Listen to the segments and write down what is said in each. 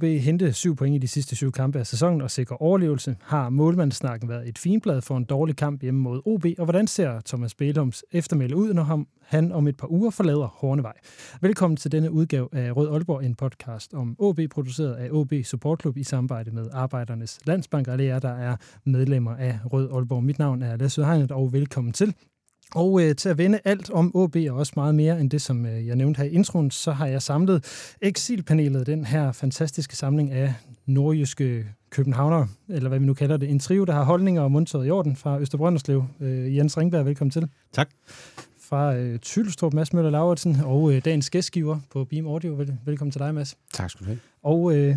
OB hente syv point i de sidste syv kampe af sæsonen og sikre overlevelse? Har målmandssnakken været et finblad for en dårlig kamp hjemme mod OB? Og hvordan ser Thomas Bælums eftermæle ud, når ham, han om et par uger forlader Hornevej? Velkommen til denne udgave af Rød Aalborg, en podcast om OB, produceret af OB Support Club i samarbejde med Arbejdernes Landsbank, og det er, der er medlemmer af Rød Aalborg. Mit navn er Lasse Hegnet, og velkommen til. Og øh, til at vende alt om OB og også meget mere end det, som øh, jeg nævnte her i introen, så har jeg samlet Exilpanelet, den her fantastiske samling af nordjyske københavner, eller hvad vi nu kalder det, en trio, der har holdninger og mundtøjet i orden fra Østerbrønderslev. Øh, Jens Ringberg, velkommen til. Tak. Fra øh, Tylstrup, Mads Møller Lauritsen, og øh, dagens gæstgiver på Beam Audio. Vel, velkommen til dig, Mads. Tak skal du have. Og øh,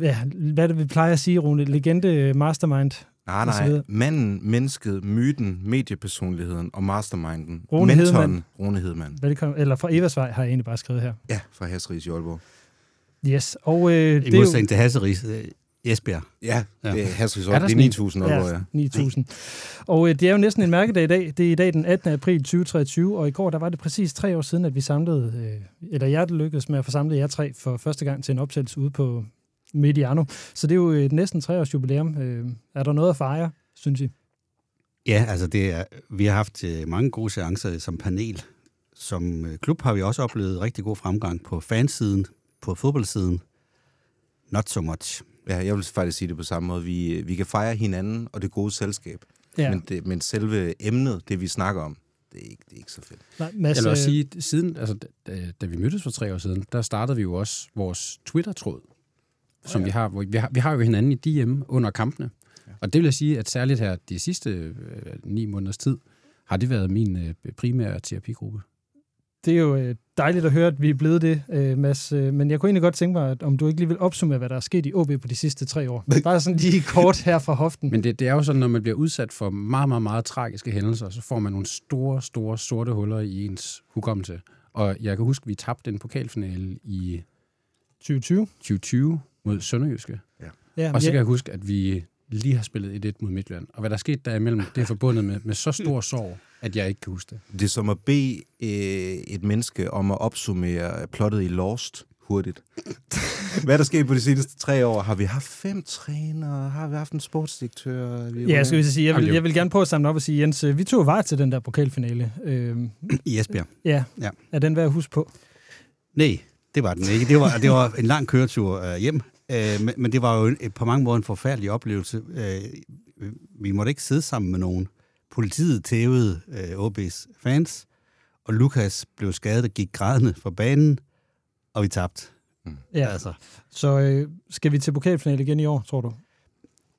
ja, hvad det, vi plejer at sige, Rune, legende øh, mastermind Nej, nej. Manden, mennesket, myten, mediepersonligheden og masterminden. Rune Mentoren, Hedemann. Rune Hedemann. Velkommen, eller fra Eversvej har jeg egentlig bare skrevet her. Ja, fra Hasseris i Aalborg. Yes, og øh, I det er jo... til Hasseris, øh, Esbjerg. Ja, Ja. det er Hasseris Er der Aalborg. Det er sådan 9.000 Aalborg, ja. 9.000. Og øh, det er jo næsten en mærkedag i dag. Det er i dag den 18. april 2023, og i går der var det præcis tre år siden, at vi samlede, øh, eller jeg det lykkedes med at få samlet jer tre for første gang til en optagelse ude på Mediano. Så det er jo et næsten tre års jubilæum. Øh, er der noget at fejre, synes I? Ja, altså det er, vi har haft øh, mange gode seancer som panel. Som øh, klub har vi også oplevet rigtig god fremgang på fansiden, på fodboldsiden. Not so much. Ja, jeg vil faktisk sige det på samme måde. Vi, vi kan fejre hinanden og det gode selskab. Ja, Men, det, men selve emnet, det vi snakker om, det er ikke, det er ikke så fedt. Nej, Mads, Jeg vil også sige, siden, altså, da, da vi mødtes for tre år siden, der startede vi jo også vores Twitter-tråd, som ja. vi har, hvor vi har. Vi har jo hinanden i DM under kampene. Og det vil jeg sige, at særligt her de sidste øh, ni måneders tid, har det været min øh, primære terapigruppe. det er jo øh, dejligt at høre, at vi er blevet det, øh, Mads. Øh, men jeg kunne egentlig godt tænke mig, at, om du ikke lige vil opsummere, hvad der er sket i OB på de sidste tre år. Bare sådan lige kort her fra hoften. Men det, det er jo sådan, når man bliver udsat for meget, meget, meget tragiske hændelser, så får man nogle store, store, sorte huller i ens hukommelse. Og jeg kan huske, at vi tabte en pokalfinale i 2020. 2020 mod Sønderjyske. Ja, Og så kan jeg huske, at vi lige har spillet 1-1 mod Midtjylland. Og hvad der er sket derimellem, det er forbundet med, med så stor sorg, at jeg ikke kan huske det. Det er som at bede øh, et menneske om at opsummere plottet i Lost hurtigt. Hvad er der sket på de sidste tre år? Har vi haft fem trænere? Har vi haft en sportsdirektør? Vi Ja, jeg skal lige sige, jeg vil, jeg vil gerne prøve at samle op og sige, Jens, øh, vi tog vej til den der pokalfinale. Øh, I Esbjerg. ja, Ja. er den værd at huske på? Nej, det var den ikke. Det var, det var en lang køretur øh, hjem. Øh, men, men det var jo en, på mange måder en forfærdelig oplevelse. Øh, vi måtte ikke sidde sammen med nogen. Politiet tævede øh, OB's fans, og Lukas blev skadet og gik grædende fra banen, og vi tabte. Ja, Altså, så øh, skal vi til pokalfinale igen i år, tror du?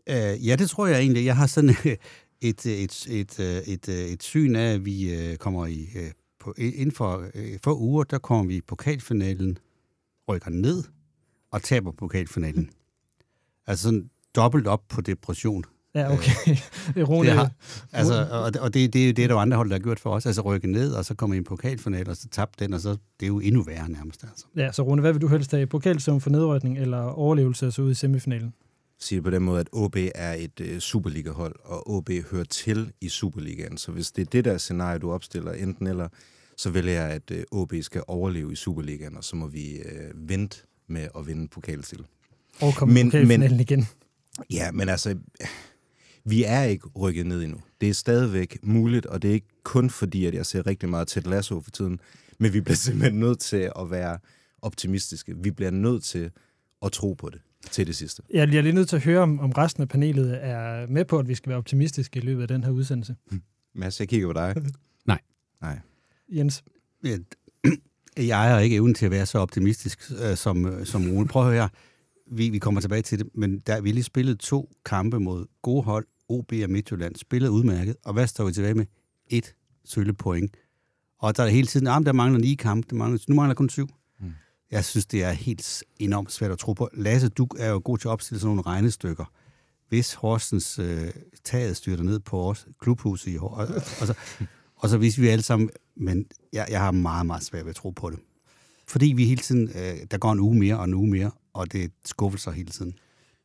Øh, ja, det tror jeg egentlig. Jeg har sådan et, et, et, et, øh, et, et, et syn af, at vi øh, kommer i... øh, På, inden for øh, få uger, der kommer vi i pokalfinalen, rykker ned og taber pokalfinalen. Altså sådan dobbelt op på depression. Ja, okay. Rune, Det har, altså, og og det, det er jo det, der er andre hold, der har gjort for os. Altså rykke ned, og så komme i en pokalfinal, og så tabte den, og så det er jo endnu værre nærmest. Altså. ja, så Rune, hvad vil du helst have? Pokalsøvn for nedrykning eller overlevelse og så ud i semifinalen? sige det på den måde, at OB er et øh, Superliga-hold, og OB hører til i Superligaen. Så hvis det er det der scenarie, du opstiller, enten eller, så vælger jeg, at øh, OB skal overleve i Superligaen, og så må vi øh, vente med at vinde pokaltitel. Og komme Men- pokalfinalen igen. Ja, men altså, vi er ikke rykket ned endnu. Det er stadigvæk muligt, og det er ikke kun fordi, at jeg ser rigtig meget til Lasso for tiden, men vi bliver simpelthen nødt til at være optimistiske. Vi bliver nødt til at tro på det til det sidste. Jeg bliver lige nødt til at høre, om, om resten af panelet er med på, at vi skal være optimistiske i løbet af den her udsendelse. Mads, jeg kigger på dig. Nej. Nej. Jens, Ja, Jeg har ikke evnen til at være så optimistisk øh, som, øh, som Rune. Prøv at høre. Vi, vi kommer tilbage til det, men der er vi lige spillet to kampe mod gode hold, OB og Midtjylland. Spillet udmærket, og hvad står vi tilbage med? Et sølle point. Og der er hele tiden, ah, der mangler ni kampe, der mangler, nu mangler kun syv. Mm. Jeg synes, det er helt enormt svært at tro på. Lasse, du er jo god til at opstille sådan nogle regnestykker. Hvis Horsens øh, taget styrter ned på vores klubhus i Hor- og, og, så, og så hvis vi alle sammen... Men jeg, jeg har meget, meget svært ved at tro på det. Fordi vi hele tiden... Øh, der går en uge mere og en uge mere, og det skuffer sig hele tiden.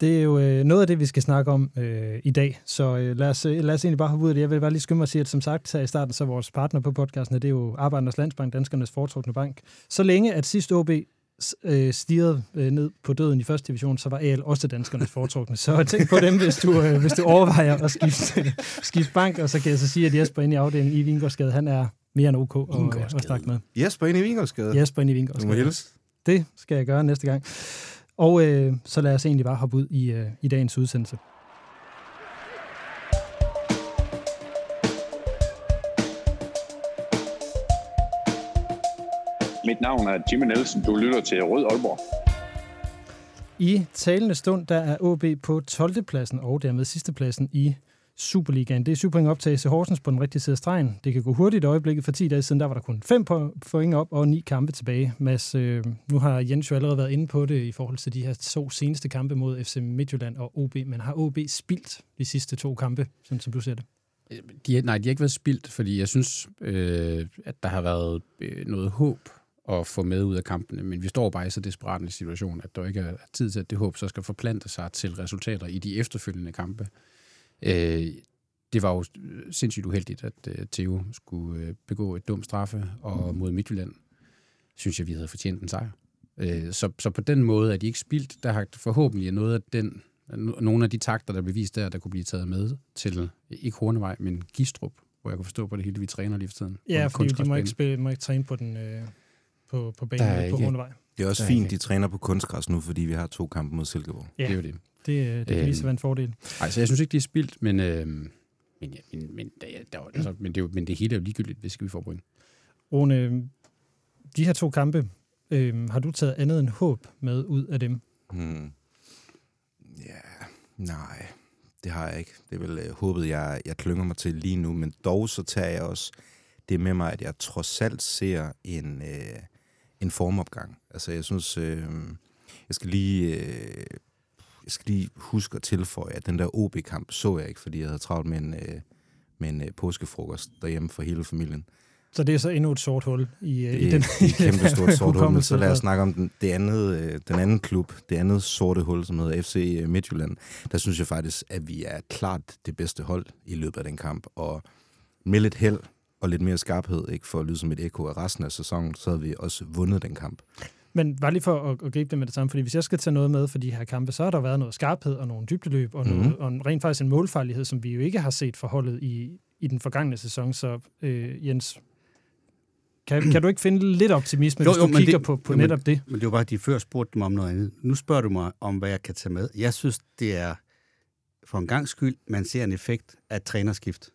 Det er jo øh, noget af det, vi skal snakke om øh, i dag, så øh, lad, os, øh, lad os egentlig bare hoppe ud af det. Jeg vil bare lige skynde mig at sige, at som sagt her i starten, så vores partner på podcasten, det er jo Arbejdernes Landsbank, Danskernes Foretrukne Bank. Så længe at sidste OB øh, stirrede øh, ned på døden i første division, så var AL også danskernes foretrukne. Så tænk på dem, hvis du, øh, hvis du overvejer at skifte, skifte bank, og så kan jeg så sige, at Jesper inde i afdelingen i Vingårdsgade, han er mere end ok at, at snakke med. Jesper ind i Vingårdsgade. Jesper inde i Du må Vingårdsgade. hilse. Det skal jeg gøre næste gang. Og øh, så lad os egentlig bare hoppe ud i, øh, i dagens udsendelse. Mit navn er Jimmy Nielsen. Du lytter til Rød Aalborg. I talende stund, der er AB på 12. pladsen og dermed sidste pladsen i Superligaen. Det er syv point op til AC Horsens på den rigtige side af stregen. Det kan gå hurtigt i øjeblikket. For 10 dage siden, der var der kun fem point op og ni kampe tilbage. Mads, øh, nu har Jens jo allerede været inde på det i forhold til de her to seneste kampe mod FC Midtjylland og OB. Men har OB spildt de sidste to kampe, sådan som du ser det? De, nej, de har ikke været spildt, fordi jeg synes, øh, at der har været øh, noget håb at få med ud af kampene, men vi står bare i så desperat en situation, at der ikke er tid til, at det håb så skal forplante sig til resultater i de efterfølgende kampe. Øh, det var jo sindssygt uheldigt, at øh, Theo skulle øh, begå et dumt straffe, og mod Midtjylland synes jeg, vi havde fortjent en sejr. Øh, så, så på den måde er de ikke spildt. Der har forhåbentlig noget af den, nogle af de takter, der blev vist der, der kunne blive taget med til, ikke Hornevej, men Gistrup, hvor jeg kunne forstå på det hele, vi træner lige for tiden. Ja, På fordi de må ikke, spille, må ikke træne på den øh, på, på Der banen på ikke- Hornevej. Det er også Der er fint, de træner på kunstgræs nu, fordi vi har to kampe mod Silkeborg. Ja. Det er jo det. Det, øh, det kan Øhm, lige så være en fordel. Ej, så jeg synes ikke, de er spildt, men, øh, men, ja, men, men, der, der, altså, men, det er jo, men det hele er jo ligegyldigt, hvis vi får point. Rune, de her to kampe, øh, har du taget andet end håb med ud af dem? Hmm. Ja, nej, det har jeg ikke. Det er vel øh, håbet, jeg, jeg klynger mig til lige nu, men dog så tager jeg også det med mig, at jeg trods alt ser en, øh, en formopgang. Altså, jeg synes, øh, jeg skal lige... Øh, jeg skal lige huske at tilføje, at den der OB-kamp så jeg ikke, fordi jeg havde travlt med en, øh, med en øh, påskefrokost derhjemme for hele familien. Så det er så endnu et sort hul i, øh, Det, i den det er et kæmpe stort sort hul, men så lad os snakke om den, det andet, øh, den anden klub, det andet sorte hul, som hedder FC Midtjylland. Der synes jeg faktisk, at vi er klart det bedste hold i løbet af den kamp, og med lidt held og lidt mere skarphed, ikke for at lyde som et ekko af resten af sæsonen, så havde vi også vundet den kamp. Men bare lige for at, at gribe det med det samme, fordi hvis jeg skal tage noget med for de her kampe, så har der været noget skarphed og nogle dybdeløb, og, mm-hmm. noget, og en- rent faktisk en målfarlighed, som vi jo ikke har set forholdet i, i den forgangne sæson. Så øh, Jens, kan, kan du ikke finde lidt optimisme, Jo, hvis jo, du men kigger det- på, på jo, men- netop det? Men det var bare, at de før spurgte mig om noget andet. Nu spørger du mig om, hvad jeg kan tage med. Jeg synes, det er for en gang skyld, man ser en effekt af et trænerskift.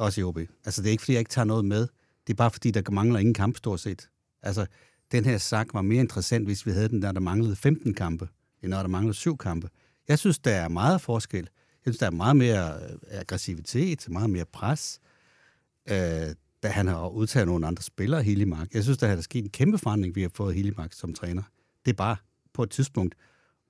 Også i OB. Altså, det er ikke, fordi jeg ikke tager noget med. Det er bare, fordi der mangler ingen kamp, stort set. Altså, den her sak var mere interessant, hvis vi havde den der, der manglede 15 kampe, end når der manglede 7 kampe. Jeg synes, der er meget forskel. Jeg synes, der er meget mere øh, aggressivitet, meget mere pres. Øh, da han har udtaget nogle andre spillere, Hillemark. Jeg synes, der er sket en kæmpe forandring, vi har fået Hillemark som træner. Det er bare på et tidspunkt,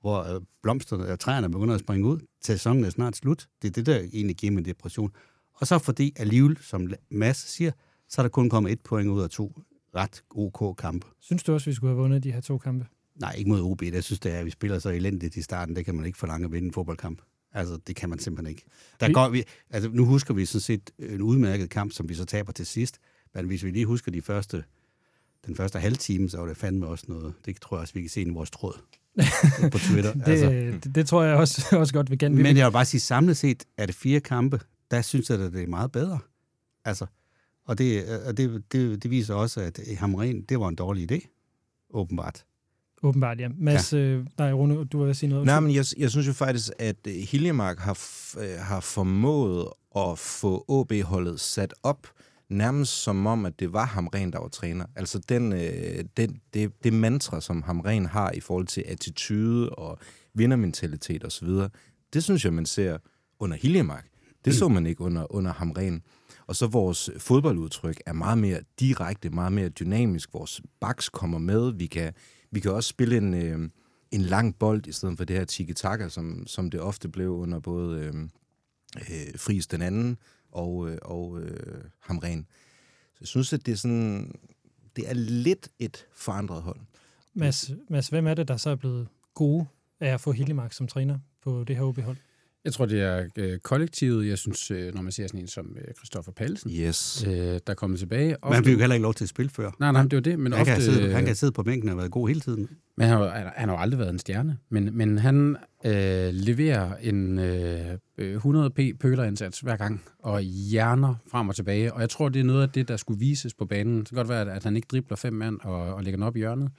hvor øh, blomsterne og træerne begynder at springe ud, til sæsonen er snart slut. Det er det, der egentlig giver mig en depression. Og så fordi alligevel, som Mads siger, så er der kun kommet et point ud af to ret OK kampe. Synes du også, vi skulle have vundet de her to kampe? Nej, ikke mod OB. Jeg synes, det er, at vi spiller så elendigt i starten. Det kan man ikke forlange at vinde en fodboldkamp. Altså, det kan man simpelthen ikke. Der Vi- går, vi, altså, nu husker vi sådan set en udmærket kamp, som vi så taber til sidst. Men hvis vi lige husker de første, den første halve time, så var det fandme også noget. Det tror jeg også, vi kan se i vores tråd på Twitter. Det, altså. det, det tror jeg også, også godt, vi kan. Men jeg vil bare sige, samlet set er det fire kampe, der synes jeg, at det er meget bedre. Altså, og det, og det, det, det viser også, at Hamren, det var en dårlig idé, åbenbart. Åbenbart, ja. Mads, ja. Øh, nej, Rune, du vil sige noget. Nej, men jeg, jeg synes jo faktisk, at øh, Hiljemark har, øh, har formået at få OB-holdet sat op, nærmest som om, at det var Hamren, der var træner. Altså den, øh, den, det, det mantra, som Hamren har i forhold til attitude og vindermentalitet osv., det synes jeg, man ser under Hiljemark. Det så man ikke under, under Hamren. Og så vores fodboldudtryk er meget mere direkte, meget mere dynamisk. Vores baks kommer med. Vi kan, Vi kan også spille en, øh, en lang bold, i stedet for det her tiki-taka, som, som det ofte blev under både øh, øh, Friis den anden og, øh, og øh, Hamren. Så jeg synes, at det er sådan... Det er lidt et forandret hold. Mads, Mads, hvem er det, der så er blevet gode af at få Hillemark som træner på det her OB-hold? Jeg tror, det er øh, kollektivet. Jeg synes, øh, når man ser sådan en som øh, Christoffer Pallesen, Yes. øh, der er kommet tilbage. Men han fik jo heller ikke lov til at spille før. Nej, nej, det var det. Men Han ofte, kan, sidde, han kan sidde på bænken og have været god hele tiden. Men han han har- han har jo aldrig været en stjerne. Men, men han øh, leverer en øh, øh, 100p pølerindsats hver gang, og hjerner frem og tilbage. Og jeg tror, det er noget af det, der skulle vises på banen. Det kan godt være, at- at han ikke dribler fem mand og, og lægger den op i hjørnet.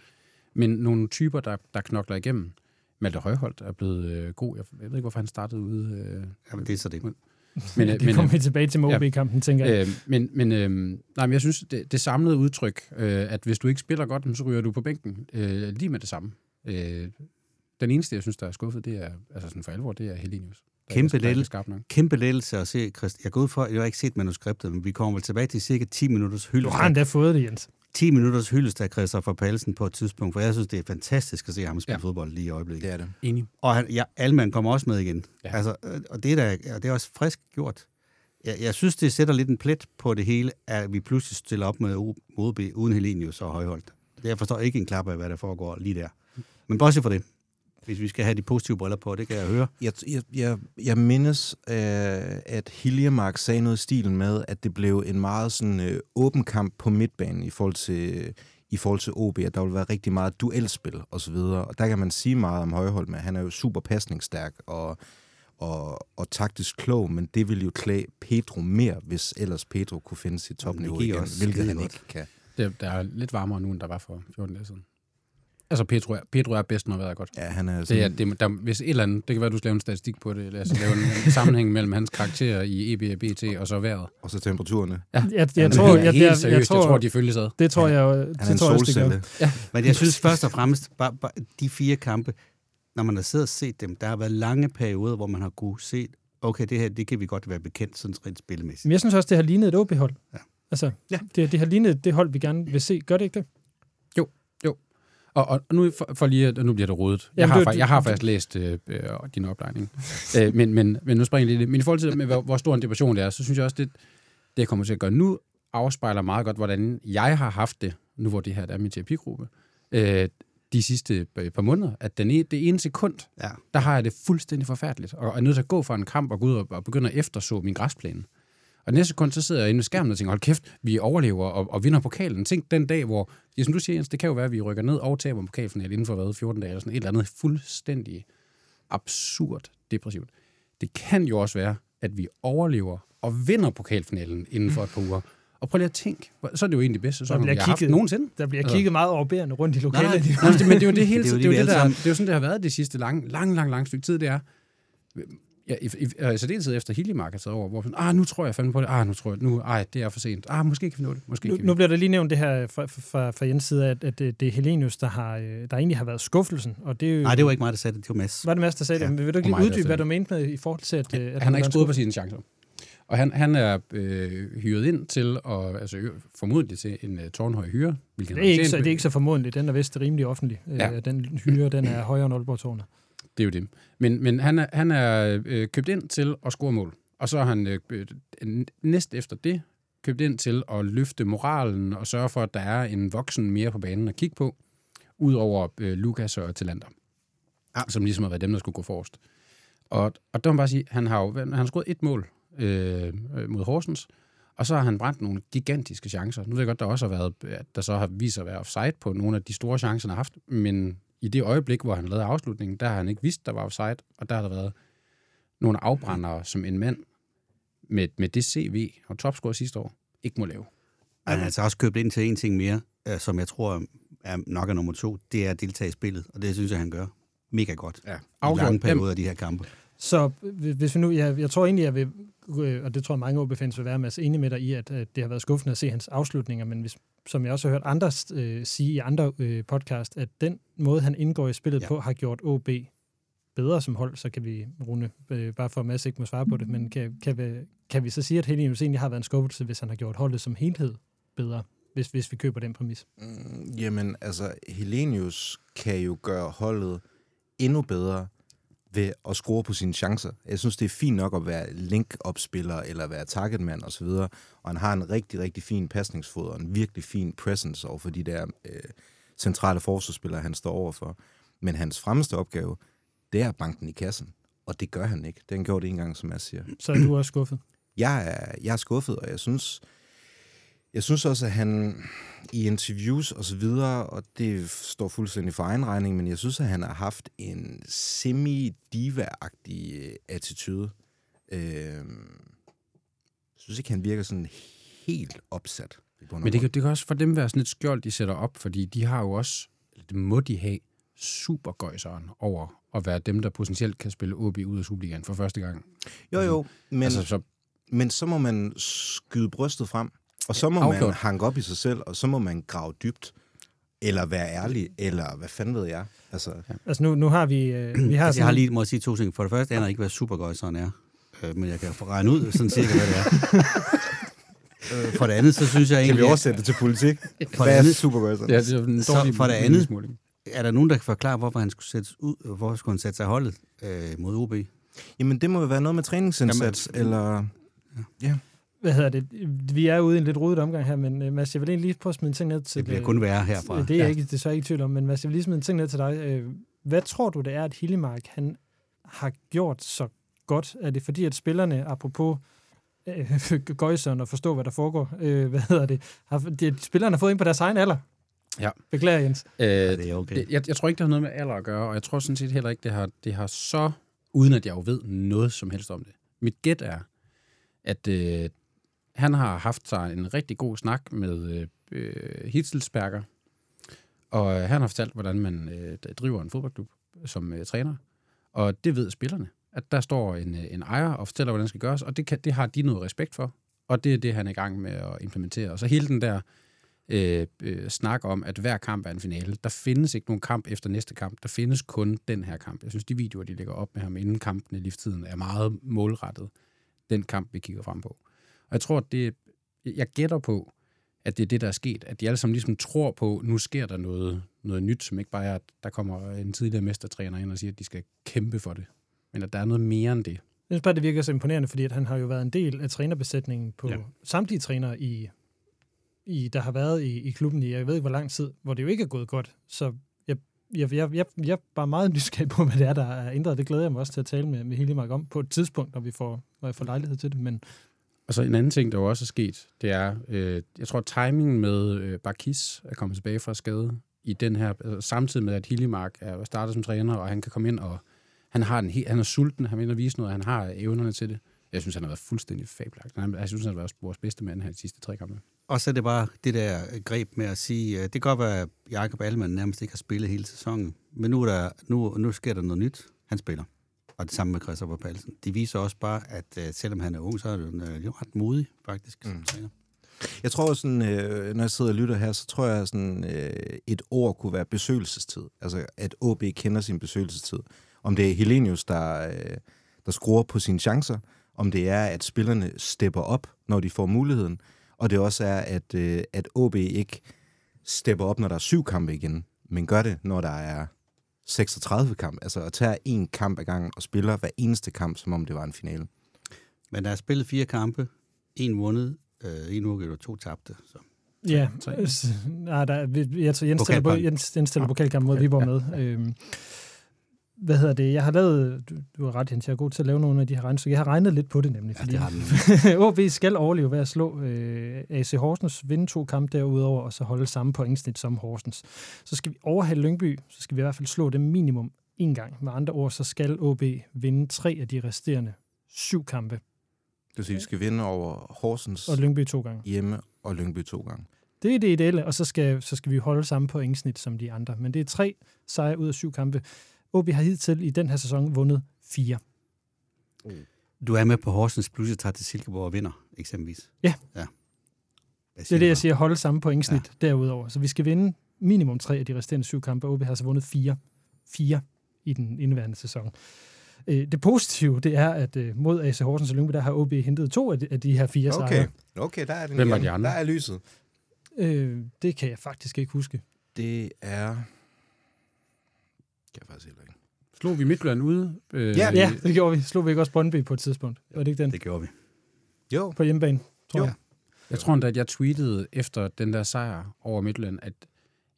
Men nogle typer, der, der knokler igennem. Malte Højholdt er blevet øh, god. Jeg, jeg ved ikke, hvorfor han startede ude. Øh, Jamen, det er så det. men, Men, øh, det men, kommer vi tilbage til med OB-kampen, tænker jeg. Øh, men men, øh, nej, men jeg synes, det, det samlede udtryk, øh, at hvis du ikke spiller godt, så ryger du på bænken øh, lige med det samme. Øh, den eneste, jeg synes, der er skuffet, det er, altså sådan for alvor, det er er Kæmpe er nok. Kæmpe lettelse at se, Christ. Jeg går ud for, jeg har ikke set manuskriptet, men vi kommer vel tilbage til cirka 10 minutters Du hyldest. har endda fået det, Jens. 10 minutters hyldest af Christopher Palsen på et tidspunkt, for jeg synes, det er fantastisk at se ham spille Ja. fodbold lige i øjeblikket. Det er det. Enig. Og han, ja, Alman kommer også med igen. Ja. Altså, øh, og det er, da, og det er også frisk gjort. Jeg, jeg synes, det sætter lidt en plet på det hele, at vi pludselig stiller op med OB uden Helenius og Højholdt. Jeg forstår ikke en klap af, hvad der foregår lige der. Men bortset for det, hvis vi skal have de positive briller på, det kan jeg høre. Jeg, jeg, jeg, jeg mindes, øh, at Hiljemark sagde noget i stilen med, at det blev en meget sådan, øh, åben kamp på midtbanen i forhold til i forhold til OB, at der vil være rigtig meget duelspil og så videre. Og der kan man sige meget om Højhold med. Han er jo super pasningsstærk og, og, og taktisk klog, men det vil jo klæde Pedro mere, hvis ellers Pedro kunne finde sit topniveau igen, hvilket han ikke kan. Det, der er lidt varmere nu, end der var for 14 dage siden. Altså, Pedro er, Pedro er bedst, når vejret er godt. Ja, han er Det sådan, er, det, der, hvis et eller andet, det kan være, du skal lave en statistik på det, eller altså lave en, en sammenhæng mellem hans karakter i EB og BT, og så vejret. og så temperaturerne. Ja. Jeg, jeg, Men tror, helt jeg, jeg, jeg, seriøst, jeg tror, tror, de følges ad. det tror jeg jo, Han er det en tror jeg også, det solcelle. Men jeg synes først og fremmest, bare, bare de fire kampe, når man har siddet og set dem, der har været lange perioder, hvor man har kunne se, okay, det her, det kan vi godt være bekendt sådan rent spillemæssigt. Men jeg synes også, det har lignet et OB-hold. Ja. Altså, Ja. det, det har lignet det hold, vi gerne vil se. Gør det ikke det? Og, og nu, for, for lige, at- nu bliver det rodet. Jeg, Jamen, har, det- jeg har faktisk læst øh, øh, din oplegning. øh, men, men, men nu springer jeg lidt. Men i forhold til, med, hvor, hvor stor en depression det er, så synes jeg også, det, det jeg kommer til at gøre nu, afspejler meget godt, hvordan jeg har haft det, nu hvor det her er min terapigruppe, øh, de sidste øh, par måneder, at den e, det ene sekund, Ja. der har jeg det fuldstændig forfærdeligt, og er nødt til at gå fra en kamp og gå ud og, og begynde at efterså min græsplæne. Og næste sekund, så sidder jeg inde ved skærmen og tænker, hold kæft, vi overlever og, og vinder pokalen. Tænk den dag, hvor, ja, som du siger, Jens, det kan jo være, at vi rykker ned og taber pokalfinalen inden for hvad, 14 dage, eller sådan et eller andet fuldstændig absurd depressivt. Det kan jo også være, at vi overlever og vinder pokalfinalen inden for et par uger. Og prøv lige at tænke, så er det jo egentlig bedste sæson, vi bliver har haft kigget. nogensinde. Der bliver Altså- kigget meget overbærende rundt i Nej, lokalet. nej. Nå, det, men det er jo det hele Det er jo det, er jo det, der, det er jo sådan, det har været det sidste lang, lang, lang, lang stykke tid, det er. Ja, i, i, i særdeleshed efter Hiljemark har taget over, hvor sådan, ah, nu tror jeg fandme på det, ah, nu tror jeg, nu, ej, det er for sent, ah, måske kan vi nå det, måske Nu, kan vi. nu bliver der lige nævnt det her fra, fra, fra Jens side, at, at det, det er Helenius, der, har, øh, der egentlig har været skuffelsen. Og det er jo, Nej, det var ikke mig, der sagde det. Det var Mads. Var det Mads, der sagde det? Ja. Men vil du ikke Og lige uddybe, hvad det. du mente med i forhold til, at, øh, at han har ikke stået på sine chancer. Og han, han er øh, hyret ind til, at, altså formodentlig til en uh, tårnhøj hyre. hvilket Det er, ikke så, det er ikke så formodentligt. Den er vist rimelig offentlig. Ja. Ja. Den hyre, den er højere end Aalborg-tårnet. Det er jo det. Men, men han er, han er øh, købt ind til at score mål. Og så er han øh, øh, næst efter det købt ind til at løfte moralen og sørge for, at der er en voksen mere på banen at kigge på, udover øh, Lukas og Talander, Ja. som ligesom har været dem, der skulle gå forrest. Og, og der må man bare sige, han har jo han har scoret et mål øh, øh, mod Horsens, og så har han brændt nogle gigantiske chancer. Nu ved jeg godt, der også har været, at der så har vist sig at være offside på nogle af de store chancer, han har haft, men i det øjeblik, hvor han lavede afslutningen, der har han ikke vidst, der var offside, og der har der været nogle afbrændere, som en mand med, med det CV og topscore sidste år ikke må lave. Han har altså også købt ind til en ting mere, øh, som jeg tror er nok er nummer to. Det er at deltage i spillet, og det synes jeg, han gør mega godt. Ja. I lange perioder af de her kampe. Så hvis vi nu, jeg, jeg tror egentlig, jeg vil, øh, og det tror jeg mange OB-fans vil være med enig med dig i, at, at det har været skuffende at se hans afslutninger, men hvis, som jeg også har hørt andre øh, sige i andre øh, podcast, at den måde, han indgår i spillet Ja. ja. på, har gjort OB bedre som hold, så kan vi, Rune, øh, bare for at Mads ikke må svare på det, men kan, kan, vi, kan vi så sige, at Helenius egentlig har været en skuffelse, hvis han har gjort holdet som helhed bedre? hvis, hvis vi køber den præmis. Mm, jamen, altså, Helenius kan jo gøre holdet endnu bedre ved at score på sine chancer. Jeg synes, det er fint nok at være link-opspiller eller være targetman osv., og han har en rigtig, rigtig fin pasningsfod og en virkelig fin presence over for de der øh, centrale forsvarsspillere, han står overfor. Men hans fremmeste opgave, det er banken i kassen, og det gør han ikke. Den gjorde det en gang, som jeg siger. Så er du også skuffet? Jeg er, jeg er skuffet, og jeg synes, jeg synes også, at han i interviews og så videre, og det står fuldstændig for egen regning, men jeg synes, at han har haft en semi-diva-agtig øh, attitude. Øh, jeg synes ikke, han virker sådan helt opsat. Men det kan, det kan også for dem være sådan et skjold, de sætter op, fordi de har jo også, eller det må de have, supergøjseren over at være dem, der potentielt kan spille OB ud af Superligaen for første gang. Jo, jo, men, altså, altså, så, men så må man skyde brystet frem, og så må man Afgjort. hanke op i sig selv, og så må man grave dybt, eller være ærlig, eller hvad fanden ved jeg. Altså, Altså nu, nu har vi... Øh, vi har Altså, jeg har sådan- lige må jeg sige to ting. For det første aner jeg ikke, hvad supergøjseren er. Øh, men jeg kan få regne ud sådan cirka, hvad det er. øh, for det andet, så synes jeg kan egentlig... vi oversætte det til politik? For Hvad det er andet, supergøjser? ja, det er en Så for det andet- er der nogen, der kan forklare, hvorfor han skulle sættes ud, og hvorfor skulle han sætte sig holdet øh, mod OB? Jamen, det må jo være noget med træningsindsats, Jamen, eller... Hvad hedder det? Vi er ude i en lidt rodet omgang her, men uh, Mads, jeg vil egentlig lige prøve at smide en ting ned til... Det bliver kun værre herfra. Det er jeg ikke, desværre ikke i tvivl om, men Mads, jeg vil lige smide en ting ned til dig. Øh, Hvad tror du, det er, at Hillemark han har gjort så godt? Er det fordi, at spillerne, apropos øh, gøjseren og forstå, hvad der foregår, øh, hvad hedder det, har, det, spillerne har fået ind på deres egen alder? Ja. Beklager, Jens. Øh, det er okay. det, jeg, jeg tror ikke, det har noget med alder at gøre, og jeg tror sådan set heller ikke, det har, det har så, uden at jeg jo ved noget som helst om det. Mit gæt er, at øh, han har haft sig en rigtig god snak med øh, øh Hitzelsberger, og øh, han har fortalt, hvordan man øh, driver en fodboldklub som øh, træner. Og det ved spillerne, at der står en, øh, en ejer og fortæller, hvordan det skal gøres, og det, kan, det har de noget respekt for. Og det er det, han er i gang med at implementere. Og så hele den der øh, øh, snak om, at hver kamp er en finale. Der findes ikke nogen kamp efter næste kamp. Der findes kun den her kamp. Jeg synes, de videoer, de lægger op med ham inden kampen i livstiden, er meget målrettet. Den kamp, vi kigger frem på. Og jeg tror, at det, jeg gætter på, at det er det, der er sket. At de alle sammen ligesom tror på, nu sker der noget, noget nyt, som ikke bare er, at der kommer en tidligere mestertræner ind og siger, at de skal kæmpe for det. Men at der er noget mere end det. Jeg synes bare, det virker så imponerende, fordi at han har jo været en del af trænerbesætningen på Ja. samtlige trænere, i, i, der har været i, i klubben i, jeg ved ikke hvor lang tid, hvor det jo ikke er gået godt. Så jeg, jeg, jeg, jeg, jeg er bare meget nysgerrig på, hvad det er, der er ændret. Det glæder jeg mig også til at tale med, med Hillemark om på et tidspunkt, når, vi får, når jeg får lejlighed til det. Men og så en anden ting, der jo også er sket, det er, øh, jeg tror, timingen med øh, Barkis er kommet tilbage fra skade i den her, altså, samtidig med, at Hillemark er startet som træner, og han kan komme ind og han, har en he- han er sulten, han vil ind og vise noget, han har evnerne til det. Jeg synes, han har været fuldstændig fabelagt. Jeg synes, han har været vores bedste mand her de sidste tre kampe. Og så er det bare det der greb med at sige, øh, det kan godt være, at Jakob Allemann nærmest ikke har spillet hele sæsonen, men nu, er der, nu, nu sker der noget nyt. Han spiller. Og det samme med Christopher Palsen. De viser også bare, at uh, selvom han er ung, så er det uh, jo ret modig, faktisk, som Mm. træner. Jeg tror sådan, øh, når jeg sidder og lytter her, så tror jeg sådan, øh, et ord kunne være besøgelsestid. Altså, at OB kender sin besøgelsestid. Om det er Helenius, der, øh, der skruer på sine chancer, om det er, at spillerne stepper op, når de får muligheden, og det også er, at, øh, at OB ikke stepper op, når der er syv kampe igen, men gør det, når der er 36 kampe. Altså at tage en kamp ad gangen og spiller hver eneste kamp, som om det var en finale. Men der er spillet fire kampe, en vundet, øh, en uge og to tabte. Så. ja, nej, der, er- vi- jeg tror, Jens stiller, på, Pokalkamp. Jens, Jens stiller pokalkamp mod Viborg med. Øhm, hvad hedder det? Jeg har lavet, du, du har ret, Jens, jeg er god til at lave nogle af de her regnestykker. Jeg har regnet lidt på det nemlig, Ja, fordi det har den. OB skal overleve ved at slå øh, AC Horsens, vinde to kampe derudover, og så holde samme pointsnit som Horsens. Så skal vi overhale Lyngby, så skal vi i hvert fald slå dem minimum en gang. Med andre ord, så skal OB vinde tre af de resterende syv kampe, Det vil sige, vi skal vinde over Horsens og Lyngby to gange. hjemme og Lyngby to gange. Det er det ideelle, og så skal, så skal vi holde samme pointsnit som de andre. Men det er tre sejre ud af syv kampe. OB har hidtil i den her sæson vundet fire. Du er med på Horsens, plus jeg tager til Silkeborg og vinder, eksempelvis. Ja. ja. Det er det, jeg siger, holde samme pointsnit ja. derudover. Så vi skal vinde minimum tre af de resterende syv kampe. OB har altså vundet fire. Fire i den indeværende sæson. Øh, Det positive, det er, at øh, mod AC Horsens og Lyngby, der har OB hentet to af de, af de her fire Okay, sejre. okay der er den Hvem igen. de andre? Der er lyset. Øh, det kan jeg faktisk ikke huske. Det er... Kan jeg faktisk heller ikke. Slog vi Midtjylland ude? Øh, Ja, Ja, det gjorde vi. Slog vi ikke også Brøndby på et tidspunkt? Var det ikke den? Det gjorde vi. Jo, På hjemmebane, tror Jo. jeg. Jeg tror endda, at jeg tweetede efter den der sejr over Midtjylland, at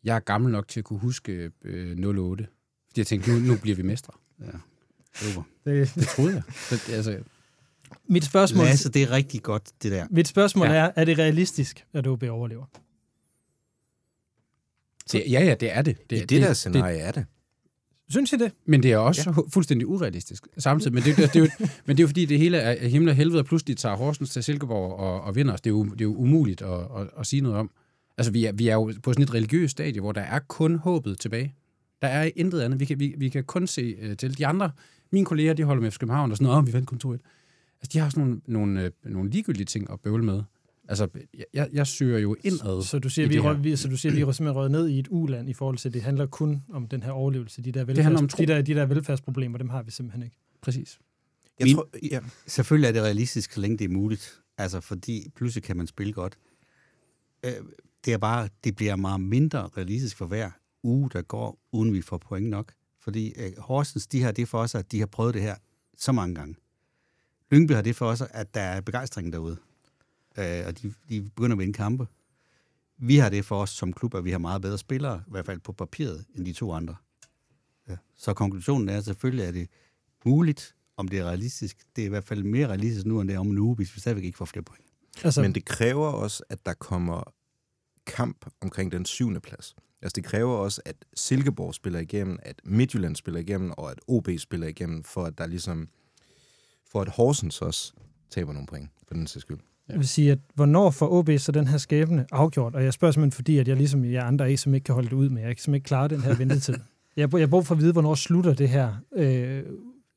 jeg er gammel nok til at kunne huske øh, 08. Fordi jeg tænkte, nu, nu bliver vi mestre. Ja. Super. Det, Det troede jeg. Så, det- altså, mit spørgsmål, Lasse, det er rigtig godt, det der. mit spørgsmål Ja. er, er det realistisk, at OB overlever? det, ja, ja, det er det. det i det, det der scenarie er det. Synes I det? Men det er også ja. fuldstændig urealistisk samtidig. Men det, det, det, er jo, men det er jo fordi, det hele er himmel og helvede, og pludselig tager Horsens til Silkeborg og, og vinder os. Det er jo, det er jo umuligt at, at, at sige noget om. Altså, vi er, vi er jo på sådan et religiøst stadie, hvor der er kun håbet tilbage. Der er intet andet. Vi kan, vi, vi kan kun se uh, til. De andre, mine kolleger, de holder med FC København og sådan noget, oh, vi vandt kun 2-1. Altså, de har sådan nogle, nogle, øh, nogle ligegyldige ting at bøvle med. Altså, jeg, jeg søger jo indad. Så du siger, vi, røg, vi, så du siger, vi er simpelthen røget ned i et uland i forhold til, det handler kun om den her overlevelse. De der, velfærds, om de der, de der velfærdsproblemer, dem har vi simpelthen ikke. Præcis. Jeg Min- tror, ja. Selvfølgelig er det realistisk, så længe det er muligt. Altså, fordi pludselig kan man spille godt. Øh, det er bare, det bliver meget mindre realistisk for hver uge, der går, uden vi får point nok. Fordi øh, Horsens, de har det for sig, at de har prøvet det her så mange gange. Lyngby har det for sig, at der er begejstring derude. Øh, og de, de begynder at vinde kampe. Vi har det for os som klub, at vi har meget bedre spillere, i hvert fald på papiret, end de to andre. Ja. Så konklusionen er selvfølgelig, at det muligt, om det er realistisk. Det er i hvert fald mere realistisk nu, end det er om en uge, hvis vi stadigvæk ikke får flere point. Altså, Men det kræver også, at der kommer kamp omkring den syvende plads. Altså det kræver også, at Silkeborg spiller igennem, at Midtjylland spiller igennem, og at OB spiller igennem, for at der ligesom, for at Horsens også taber nogle point, for den sags skyld jeg vil sige, at hvornår får OB så den her skæbne afgjort? Og jeg spørger simpelthen, fordi at jeg ligesom jer andre er, som ikke kan holde det ud med. Jeg kan simpelthen ikke klare den her ventetid. Jeg jeg har brug for at vide, hvornår slutter det her. Øh,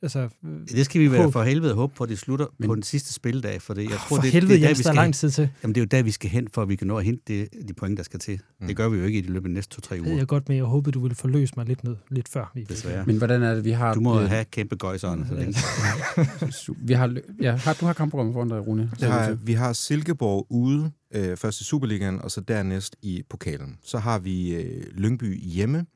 altså, øh, Det skal vi være Håb. for helvede håbe på, at det slutter Men- på den sidste spildag, for det, jeg tror, for det, helvede, det, er der, Jens, vi der er skal, lang tid til. jamen, det er jo der, vi skal hen, for at vi kan nå at hente det, de point, der skal til. Mm. Det gør vi jo ikke i de løbet af de næste to-tre Det uger, jeg godt, men jeg håbede, du ville forløse mig lidt ned, lidt før. Vi desværre. Men hvordan er det, vi har... Du må øh, have kæmpe gøjserne, så længe. Vi har, ja, har, du har kampprogrammet foran dig, Rune. Det har, vi har Silkeborg ude, øh, først i Superligaen, og så dernæst i pokalen. Så har vi øh, Lyngby hjemme,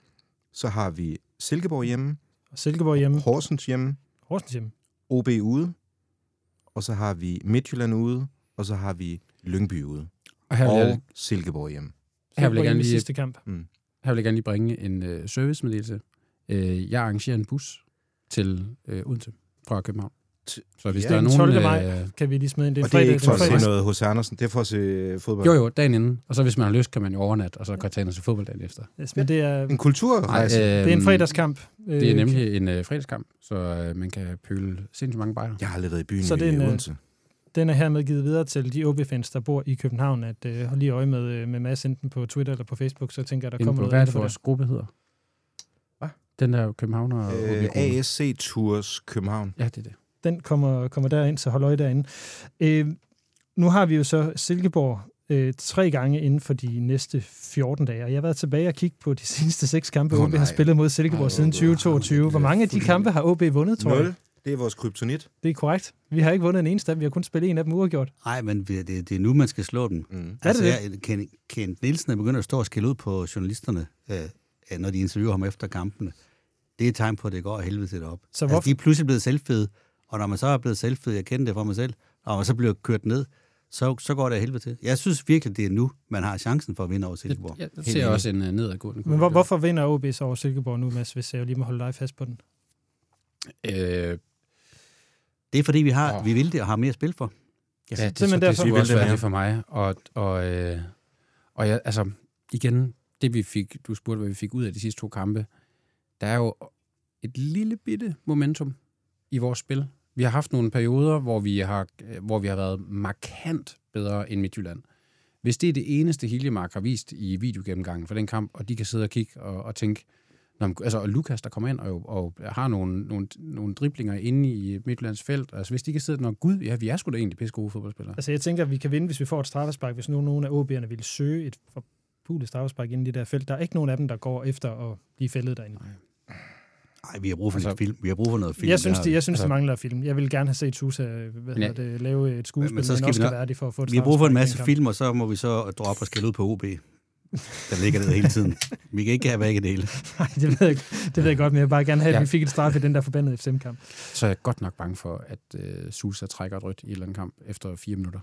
så har vi Silkeborg hjemme, Silkeborg hjemme, Horsens hjemme, Horsens hjemme. OB ude, og så har vi Midtjylland ude, og så har vi Lyngby ude, Og her vil, jeg, og Silkeborg hjemme. her vil jeg gerne lige, sidste kamp. her vil jeg gerne lige bringe en øh, servicemeddelelse. Øh, jeg arrangerer en bus til øh, Odense fra København. Så hvis Ja, der er den nogen... 12. maj. Øh, Kan vi lige smide ind? Det er Og det er fredag, ikke for den at fredag. se noget hos Andersen, det er for at se fodbold. jo, jo, dagen inden. Og så hvis man har lyst, kan man jo overnatte, og så kan tage ind og se fodbold dagen efter. Yes, men det er, En kulturrejse. øh, det er en fredagskamp. Det er nemlig en øh, fredagskamp, så øh, man kan pøle sindssygt mange bajere. Jeg har aldrig været i byen Så er i en, øh, Odense. Den er hermed givet videre til de OB-fans, der bor i København, at øh, lige øje med, øh, med Mads enten på Twitter eller på Facebook, så tænker jeg, der kommer noget hvad er det vores gruppe hedder? Hvad? Den der Københavner Øh. ASC Tours København. Ja, det er det. Den kommer, kommer derind, så hold øje derinde. Øh, nu har vi jo så Silkeborg øh, tre gange inden for de næste 14 dage, og jeg har været tilbage og kigge på de seneste seks kampe, Åh, OB har nej. spillet mod Silkeborg Ej, siden hvor- 2022. Hvor mange af de kampe har OB vundet, tror jeg? Nul. Det er vores kryptonit. Det er korrekt. Vi har ikke vundet en eneste af dem. Vi har kun spillet en af dem uafgjort. Nej, men det, det, er nu, man skal slå dem. Mm. Er det altså, det? jeg, Ken, Kent Nielsen er begyndt at stå og skælde ud på journalisterne, øh, når de interviewer ham efter kampene. Det er et tegn på, at det går helvede til op. Så Altså, hvorfor, de er pludselig blevet selvfede, og når man så er blevet selvfed, jeg kender det fra mig selv, og man så bliver kørt ned, så, så går det af helvede til. Jeg synes virkelig, det er nu, man har chancen for at vinde over Silkeborg. Jeg, jeg ser også en uh, nedadgående men hvor, hvorfor vinder OB så over Silkeborg nu, Mads, hvis jeg lige må holde dig fast på den? Øh, Det er fordi, vi har, Åh. vi vil det og har mere at spille for. ja, det, simpelthen det, det derfor. skulle Vi vil også det være mere. det for mig. Og, og, øh, og jeg, altså, igen, det vi fik, du spurgte, hvad vi fik ud af de sidste to kampe, der er jo et lille bitte momentum i vores spil. Vi har haft nogle perioder, hvor vi har, hvor vi har været markant bedre end Midtjylland. Hvis det er det eneste, Hiljemark har vist i videogennemgangen for den kamp, og de kan sidde og kigge og, og tænke, Nå, men, altså, og Lukas, der kommer ind og, og har nogle, nogle, nogle driblinger inde i Midtjyllands felt. Altså, hvis de kan sidde, når gud, ja, vi er sgu da egentlig pisse gode fodboldspillere. Altså, jeg tænker, at vi kan vinde, hvis vi får et straffespark, hvis nu nogen af OB'erne ville søge et forpulet straffespark ind i det der felt. Der er ikke nogen af dem, der går efter at blive fældet derinde. Nej, vi har brug for Altså- film. Vi har brug for noget film. Jeg synes, Det jeg synes, Altså- de mangler film. Jeg vil gerne have set Susa hvad Ja. ja. det, lave et skuespil, Men- men, men så men skal også vi være det for at få et vi har brug for en masse i film, og så må vi så droppe og skælde ud på OB. Der ligger det hele tiden. Vi kan ikke have begge dele. kamp. Nej, det ved, jeg, det ved jeg godt, men jeg vil bare gerne have, at Ja. vi fik et straf i den der forbandede FCM-kamp. Så er jeg godt nok bange for, at øh, Susa trækker et rødt i en eller anden kamp efter fire minutter.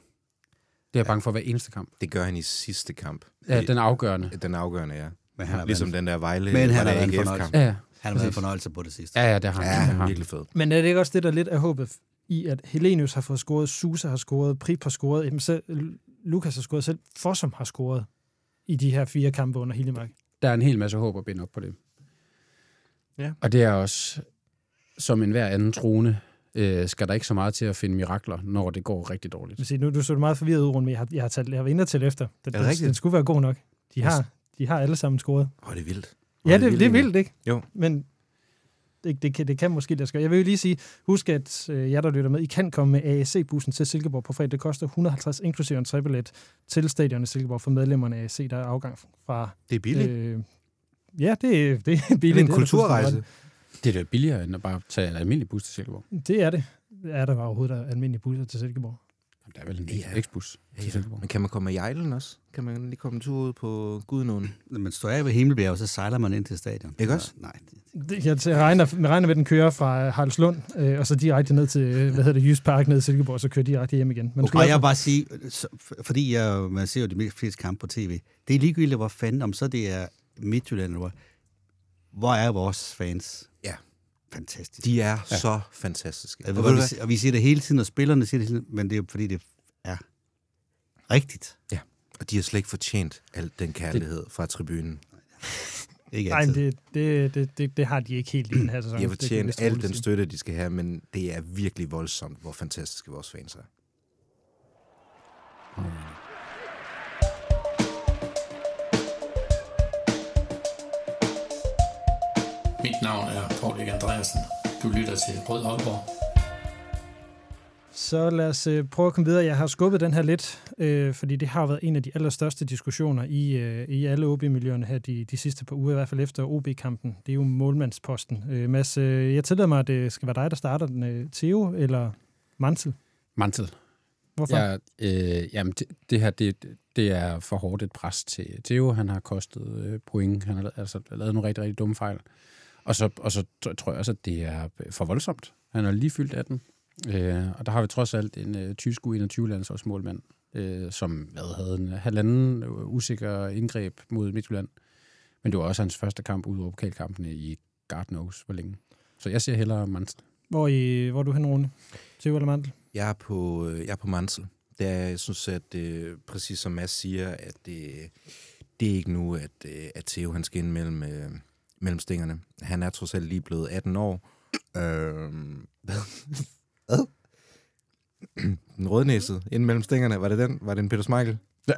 Det er jeg bange for hver eneste kamp. Det gør han i sidste kamp. Ja, den er afgørende. Den afgørende, ja. Men han Ligesom været, den der Vejle Men han Vejle været en AGF fornøjelse. kamp. Ja, ja. Han har været en fornøjelse på det sidste. Ja, ja, det har han. Ja, det har er han. virkelig fed. Men er det ikke også det, der lidt er håbet i, at Helenius har fået scoret, Susa har scoret, Prip har scoret, jamen selv, Lukas har scoret, selv Fossum har scoret i de her fire kampe under Hiljemark. Der er en hel masse håb at binde op på det. Ja. Og det er også, som en hver anden trone, øh, skal der ikke så meget til at finde mirakler, når det går rigtig dårligt. Sige, nu du så meget forvirret ud, Rune, men jeg har, jeg har, talt, jeg har været inde og tælle efter. Den, Er det rigtigt? den, den skulle være god nok. De har, de har alle sammen scoret. Åh, det er vildt. Ja, det, det er vildt, ikke? Jo. Men det, det, kan, det kan måske lade sig. Jeg vil jo lige sige, husk at øh, jer, der lytter med, I kan komme med AAC-bussen til Silkeborg på fredag. Det koster 150 inklusive en trebillet til stadion i Silkeborg for medlemmerne af AC, der er afgang fra... Det er billigt. Øh, ja, det, er- det er det billigt. er en kulturrejse. Det er da billigere, end at bare tage en almindelig bus til Silkeborg. Det er det. Er der overhovedet almindelige busser til Silkeborg? Jamen, der er vel en Ja. X-bus Ja, til ja. Silkeborg. Men kan man komme med Jejlen også? Kan man lige komme en tur ud på Gudnåen? Når man står af ved Himmelbjerg, så sejler man ind til stadion. Ikke også? Nej. Det, jeg jeg regner, jeg regner med, at den kører fra Haraldslund, øh, og så direkte ned til, øh, hvad hedder det, Jysk Park ned til Silkeborg, og så kører direkte hjem igen. Du skal Og i jeg vil bare sige, så, fordi jeg, man ser jo de mest fleste kampe på tv, det er ligegyldigt, hvor fanden, om så det er Midtjylland, eller hvor, hvor er vores fans? Ja. Fantastisk. De er ja. så fantastiske. Jeg Og du vi, og vi siger det hele tiden, og spillerne siger det hele tiden, men det er jo fordi, det er rigtigt. hvad? Og de har slet ikke fortjent al den kærlighed fra tribunen. Ikke Nej, altid. det, det, det, det, det har de ikke helt i den her sæson. Det fortjent vist al den støtte, de skal have, men det er virkelig voldsomt, hvor fantastiske vores fans er. Mit navn er Paul Erik Andreasen. Du lytter til Rød Aalborg. Så lad os øh, prøve at komme videre. Jeg har skubbet den her lidt, øh, fordi det har været en af de allerstørste diskussioner i, øh, i alle OB-miljøerne her de, de sidste par uger, i hvert fald efter OB-kampen. Det er jo målmandsposten. Øh, Mads, øh, jeg tillader mig, at det skal være dig, der starter den. Øh, Theo eller Mansel? Mantel. Hvorfor? Ja, øh, jamen, det, det her, det, det er for hårdt et pres til Theo. Han har kostet øh, point. Han har altså, lavet nogle rigtig, rigtig dumme fejl. Og så, og så tr- tror jeg også, at det er for voldsomt. Han er lige fyldt 18. Øh, og der har vi trods alt en øh, tysk U21-landsholdsmålmand, øh, som hvad, havde en halvanden øh, usikker indgreb mod Midtjylland. Men det var også hans første kamp ud over pokalkampene i God knows hvor længe. Så jeg ser hellere Mansen. Hvor, I, hvor er du hen, Rune? Theo eller Mantel? Jeg er på, øh, jeg er på Mansel. Det er, jeg synes, at øh, præcis som Mads siger, at det, det er ikke nu, at, øh, at Theo han skal ind mellem, øh, mellem stængerne. Han er trods alt lige blevet 18 år. Øh, hvad? Den rødnæsede ind mellem stængerne. Var det den? Var det en Peter Smeichel?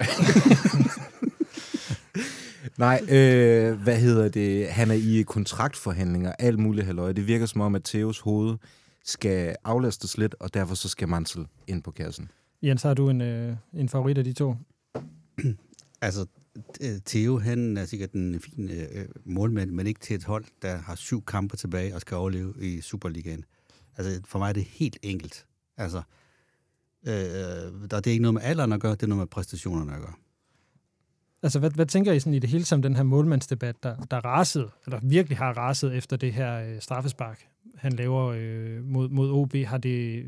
Nej, øh, hvad hedder det? Han er i kontraktforhandlinger, alt muligt halløj. Det virker som om, at Theos hoved skal aflastes lidt, og derfor så skal Mansel ind på kassen. Jens, har du en, øh, en favorit af de to? Altså, Øh, Theo, han er sikkert en fin øh, målmand, men ikke til et hold, der har syv kampe tilbage og skal overleve i Superligaen. Altså, for mig er det helt enkelt. Altså, øh, der, det er ikke noget med alderen at gøre, det er noget med præstationerne at gøre. Altså, hvad, hvad tænker I sådan i det hele som den her målmandsdebat, der, der rasede, eller virkelig har raset efter det her øh, straffespark, han laver øh, mod, mod OB? Har det,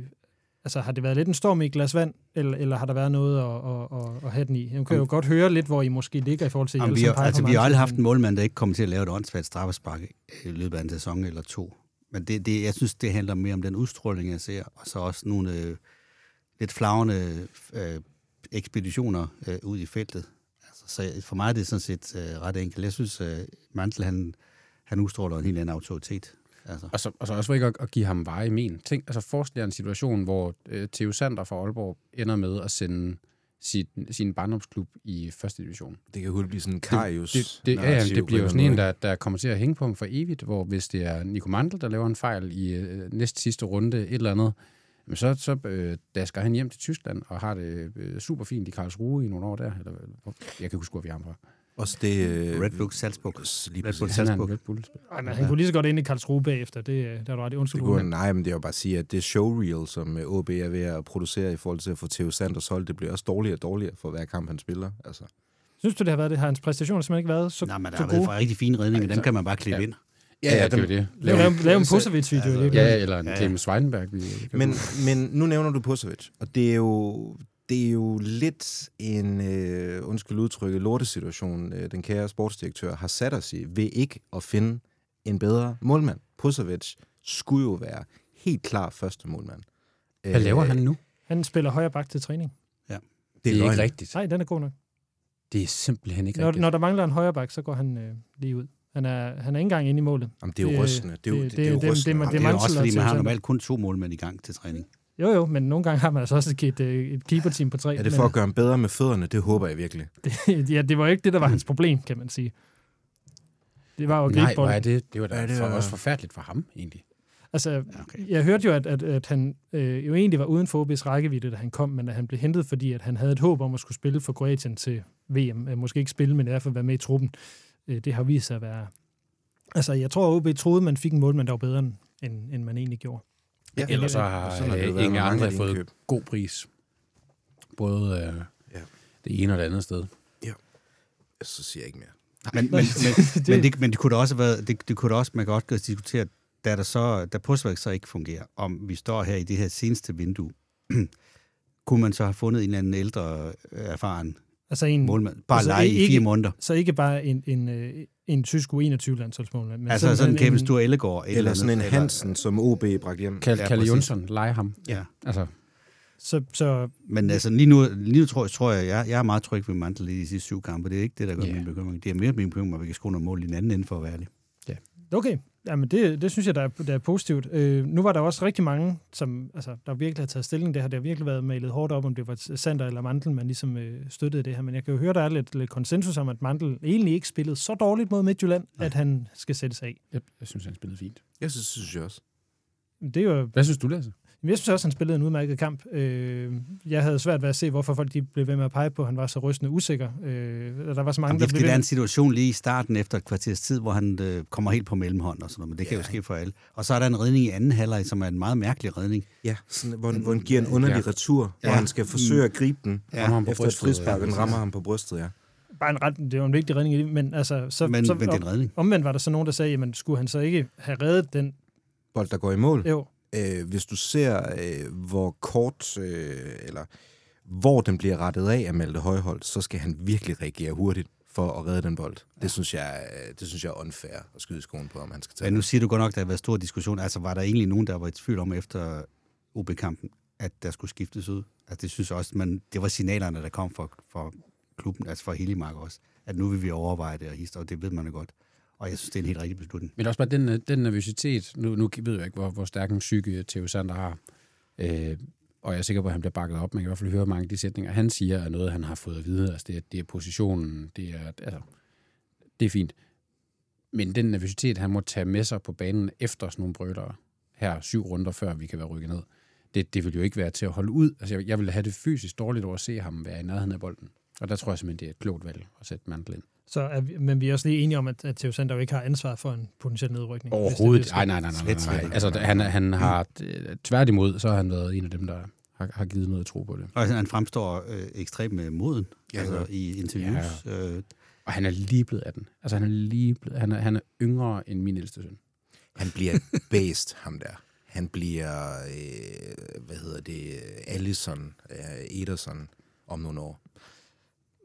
altså, har det været lidt en storm i et glas vand, eller, eller har der været noget at, at, at, at have den i? Jeg kan jo godt høre lidt, hvor I måske ligger i forhold til... Jamen, vi, har, altså, vi har aldrig haft en målmand, der ikke kommer til at lave et åndssvagt straffespark i løbet af en sæson eller to. Men det, det, jeg synes, det handler mere om den udstråling, jeg ser, og så også nogle øh, lidt flagrende øh, ekspeditioner øh, ud i feltet. Altså, så for mig er det sådan set øh, ret enkelt. Jeg synes, øh, Mantel, han, han udstråler en helt anden autoritet. Altså. Og så, og så også for ikke at, at give ham veje men. Tænk, altså forestil jer en situation, hvor øh, Theo Sander fra Aalborg ender med at sende sit, sin barndomsklub i første division. Det kan hurtigt blive sådan en Karius. Det, det, ja, jamen, det bliver jo sådan en, der, der kommer til at hænge på ham for evigt, hvor hvis det er Nico Mandel, der laver en fejl i øh, næst sidste runde, et eller andet, jamen så, så øh, dasker han hjem til Tyskland og har det øh, super fint i Karlsruhe i nogle år der. Eller, jeg kan huske, hvor vi har ham fra. Også det... Øh, Red Bull Salzburg. Lige Red Bull. Han er Salzburg. Red Bull-spiller. Ej, men han kunne lige så godt ind i Karlsruhe bagefter. Det, øh, der er du ret i. Undskyld, Det kunne, nej, men det er jo bare at sige, at det showreel, som øh, OB er ved at producere i forhold til at få Theo Sanders hold, det bliver også dårligere og dårligere for hver kamp, han spiller. Altså. Synes du, det har været det? Har hans præstationer simpelthen ikke været så, Nej, men der har været gode? for rigtig fine redninger. Dem kan man bare klippe Ja. ind. Ja, ja, det er det. Lav, lav, lav en Pusovic-video. altså, det, Ja, eller en Ja, ja. Clemens Schweinberg. Vi, Men, men nu nævner du Pusovic, og det er jo, det er jo lidt en, øh, undskyld udtrykket, lortesituation, øh, den kære sportsdirektør har sat os i, ved ikke at finde en bedre målmand. Pusovic skulle jo være helt klar første målmand. Hvad laver han nu? Han spiller højre bak til træning. Det er løgn. ikke rigtigt. Nej, den er god nok. Det er simpelthen ikke Når, rigtigt. når der mangler en højre bak, så går han øh, lige ud. Han er, han er ikke engang inde i målet. Jamen, det er jo Det- rystende. Det er jo, det- det, det, er jo det- det- rystende. det- Det, det er er jo mange også, fordi man har normalt kun to målmænd i gang til træning. Jo, jo, men nogle gange har man altså også et, et keeper-team på tre. er det for at gøre ham bedre med fødderne? Det håber jeg virkelig. men, ja, det var jo ikke det, der var hans problem, kan man sige. Det var jo Nej, hvor er det? Det var da Ja, det for, var- også forfærdeligt for ham, egentlig. Altså, okay. jeg hørte jo, at, at, at han øh, jo egentlig var uden for OB's rækkevidde, da han kom, men at han blev hentet, fordi at han havde et håb om at skulle spille for Kroatien til VM. Øh, måske ikke spille, men i hvert fald være med i truppen. Øh, det har vist sig at være... Altså, jeg tror, at OB troede, man fik en målmand, der var bedre, end, end man egentlig gjorde. Ja, Ellers så har sådan har det jo øh, været Inge med mange andre fået indkøb. god pris. Både øh, Ja. det ene og det andet sted. Så siger jeg ikke mere. Men, men, men, men, det, men det kunne da også have været, det, det kunne da også, man kan også diskutere, da der så, da Postvæk så ikke fungerer, om vi står her i det her seneste vindue, kunne man så have fundet en eller anden ældre, øh, erfaren Altså en, målmand, bare altså, lege i ikke- fire måneder. Så ikke bare en, en, øh, en tysk U21-landsholdsmålmand. Men Altså sådan en- Sture Ellegaard. et Eller sådan en Hansen, som OB bragte hjem. Kal- Ja, Kalle. Jonsson, lege ham. Ja. Altså, Så, så Men altså lige nu, lige nu tror, tror jeg, jeg, jeg er meget tryg ved Mantel i de sidste syv kampe. Det er ikke det, der gør Ja. yeah. min bekymring. Det er mere min bekymring, at vi kan score nogle mål i den anden ende, for at være ærlig. Okay, Jamen det, det synes jeg, der er, der er positivt. Øh, nu var der også rigtig mange, som altså, der virkelig har taget stilling det her. Det har virkelig været malet hårdt op, om det var Sander eller Mandel, man ligesom øh, støttede det her. Men jeg kan jo høre, der er lidt, lidt konsensus om, at Mandel egentlig ikke spillede så dårligt mod Midtjylland, Nej. at han skal sættes af. jeg, jeg synes, han spillede fint. Jeg synes, synes jeg også. Det er jo, Hvad synes du, Lasse? Jeg synes også, han spillede en udmærket kamp. Øh, jeg havde svært ved at se, hvorfor folk de blev ved med at pege på, at han var så rystende usikker. Øh, der var så mange, Jamen, der det er blev ved er med- en situation lige i starten efter et kvarters tid, hvor han øh, kommer helt på mellemhånd og sådan noget, men det kan Ja. jo ske for alle. Og så er der en redning i anden halvleg, som er en meget mærkelig redning. Ja, sådan, hvor, hvor han giver en underlig Ja. retur, ja. hvor Ja. han skal forsøge at gribe den Ja, Rammer ham på efter et brystet, frispark, og den ja. rammer ham på brystet, ja. bare en ret, det var en vigtig redning i det, men altså, så, Men, så men det er en redning. omvendt var der så nogen, der sagde, jamen skulle han så ikke have reddet den? Bold, der går i mål. Jo, Øh, hvis du ser, øh, hvor kort, øh, eller hvor den bliver rettet af af Malte Højholdt, så skal han virkelig reagere hurtigt for at redde den bold. Ja. Det, synes jeg, øh, det synes jeg er unfair at skyde skoen på, om han skal tage Men nu siger du godt nok, at der har været stor diskussion. Altså, var der egentlig nogen, der var i tvivl om efter OB-kampen, at der skulle skiftes ud? Altså, det synes jeg også, men det var signalerne, der kom fra, fra klubben, altså fra Hillemark også, at nu vil vi overveje det og hister, og det ved man jo godt. Og jeg synes, det er en helt rigtig beslutning. Men også bare den, øh, den nervøsitet. Nu, nu ved jeg ikke, hvor, hvor stærk en psyke øh, Theo Sander har. Øh, og jeg er sikker på, at han bliver bakket op. Man kan i hvert fald høre mange af de sætninger, han siger, er noget, han har fået at vide. Altså, det, er, det er positionen, det er, altså, det er fint. Men den nervøsitet, han må tage med sig på banen efter sådan nogle brødere, her syv runder før vi kan være rykket ned, det, det vil jo ikke være til at holde ud. Altså, jeg, jeg vil have det fysisk dårligt over at se ham være i nærheden af bolden. Og der tror jeg simpelthen, det er et klogt valg at sætte mandlen ind så er vi, men vi er også lige enige om, at, at Theo Sander jo ikke har ansvar for en potentiel nedrykning. Overhovedet. Det, Nej, nej, nej, nej. Nej, nej. Altså, han, han har øh, tværtimod, så har han været en af dem, der har, har givet noget tro på det. Og han fremstår øh, ekstremt med moden Ja, altså, i interviews. Ja. Øh, Og han er lige blevet 18. Altså, han er lige blevet, han er, han er yngre end min ældste søn. Han bliver based, ham der. Han bliver, øh, hvad hedder det, Allison, øh, Ederson om nogle år.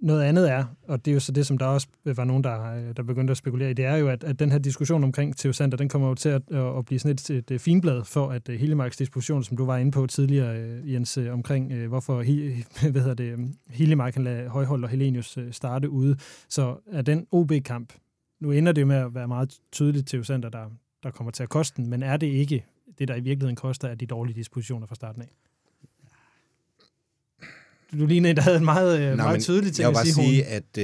Noget andet er, og det er jo så det, som der også var nogen, der, øh, der begyndte at spekulere i, det er jo, at, at den her diskussion omkring Theo Sander, den kommer jo til at, at blive sådan et, et, et finblad for, at øh, hele Marks disposition, som du var inde på tidligere, øh, Jens, omkring hvorfor Hi- hvad hedder det, Hillemark kan lade Højhold og Helenius starte ude, så er den OB-kamp, nu ender det jo med at være meget tydeligt Theo Sander, der, der kommer til at koste den, men er det ikke det, der i virkeligheden koster, er de dårlige dispositioner fra starten af? Du lignede en, der havde en meget, øh, Nå, meget tydelig ting Jeg vil at bare sige, sige, at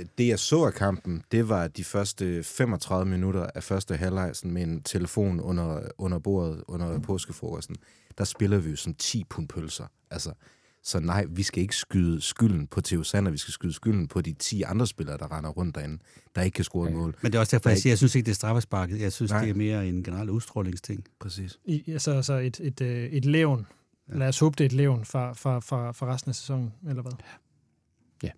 øh, det jeg så af kampen, det var de første 35 minutter af første halvleg sådan med en telefon under, under bordet, under påskefrokosten. Der spiller vi jo som 10 pund pølser. Altså, Så nej, vi skal ikke skyde skylden på Theo Sander, vi skal skyde skylden på de 10 andre spillere, der render rundt derinde, der ikke kan score et mål. Men det er også derfor, Der er jeg siger, jeg synes ikke, det er straffesparket. Jeg synes, Nej. det er mere en generel udstrålingsting. Præcis. I, altså, altså et, et, øh, et levn. Ja. Lad os håbe, det er et levn fra, fra, fra, fra resten af sæsonen, eller hvad? Ja.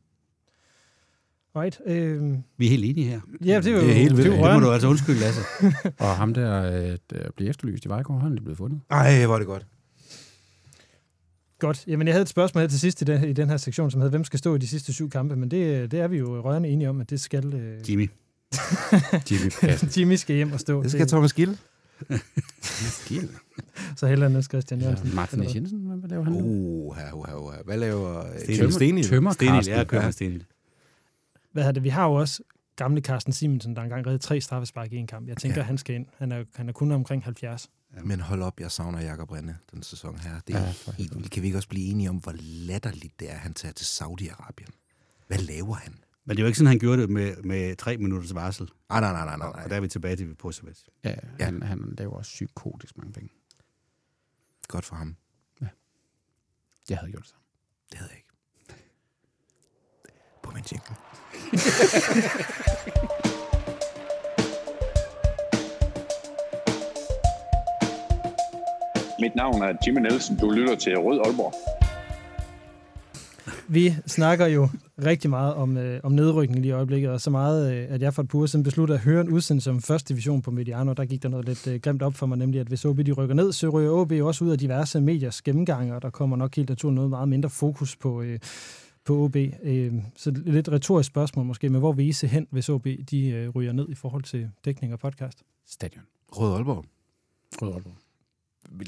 Right. Øh, Vi er helt enige her. ja, det er jo, Det er helt vildt. det er Det må du altså undskylde, Lasse. Og ham der, øh, der bliver efterlyst i Vejgaard, han er blevet fundet. Ej, hvor er det godt. Godt. Jamen, jeg havde et spørgsmål her til sidst i den, i den her sektion, som hedder, hvem skal stå i de sidste syv kampe? Men det, det er vi jo rørende enige om, at det skal øh, Jimmy. Jimmy. Jimmy skal hjem og stå. Det skal Thomas Gill. Så hellere Niels Christian Ja, Jørgensen. Martin Eller S. Jensen, hvad laver han? Uh, her, her, her. Hvad laver øh, Stenil. Kim Stenil? Tømmer Stenil, kører Ja. med Stenil. Hvad hedder det? Vi har jo også gamle Carsten Simonsen, der engang redde tre straffespark i en kamp. Jeg tænker, Ja. ja. han skal ind. Han er, han er kun omkring 70. Men hold op, jeg savner Jakob Rinde den sæson her. Det er Ja, ja, helt vildt. Kan vi ikke også blive enige om, hvor latterligt det er, at han tager til Saudi-Arabien? Hvad laver han? Men det jo ikke sådan, han gjorde det med, med tre minutters varsel. Ah, nej, nej, nej, nej, Og der nej. er vi tilbage til Posevic. Ja, han, han laver også psykotisk mange penge. Godt for ham. Jeg havde gjort det samme. Det havde jeg ikke. På min jingle. Mit navn er Jimmy Nielsen. Du lytter til Rød Aalborg. Vi snakker jo rigtig meget om, øh, om nedrykning lige i øjeblikket, og så meget, øh, at jeg for et par uger siden besluttede at høre en udsendelse om første division på Mediano. Der gik der noget lidt øh, grimt op for mig, nemlig at hvis OB de rykker ned, så ryger OB også ud af diverse mediers gennemgange, og der kommer nok helt naturligt noget meget mindre fokus på, øh, på OB. Øh, så lidt retorisk spørgsmål måske, men hvor vil I se hen, hvis OB de øh, ryger ned i forhold til dækning og podcast? Stadion. Rød Aalborg. Rød Aalborg.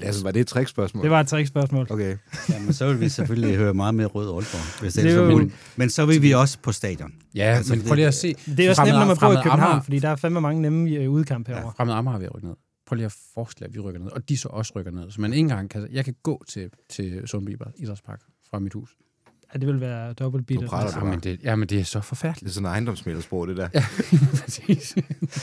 Altså, var det et trickspørgsmål? Det var et trickspørgsmål. Okay. Jamen, så vil vi selvfølgelig høre meget mere Rød Aalborg, hvis det, Det så jo- muligt. Men så vil vi også på stadion. Ja, Altså, men det- prøv lige at se. Det er også Fremad- nemt, når man bor i København, Amager- fordi der er fandme mange nemme øh, udkamp herovre. Fremad Amager er ved at rykke ned. Prøv lige at forestille at vi rykker ned, og de så også rykker ned. Så man ikke engang kan... Jeg kan gå til, til Sundby Idrætspark fra mit hus. Ja, det vil være dobbelt beat. Du praler Ja, men det, ja, men det er så forfærdeligt. Det er sådan en ejendomsmælersprog, det der. Ja, præcis.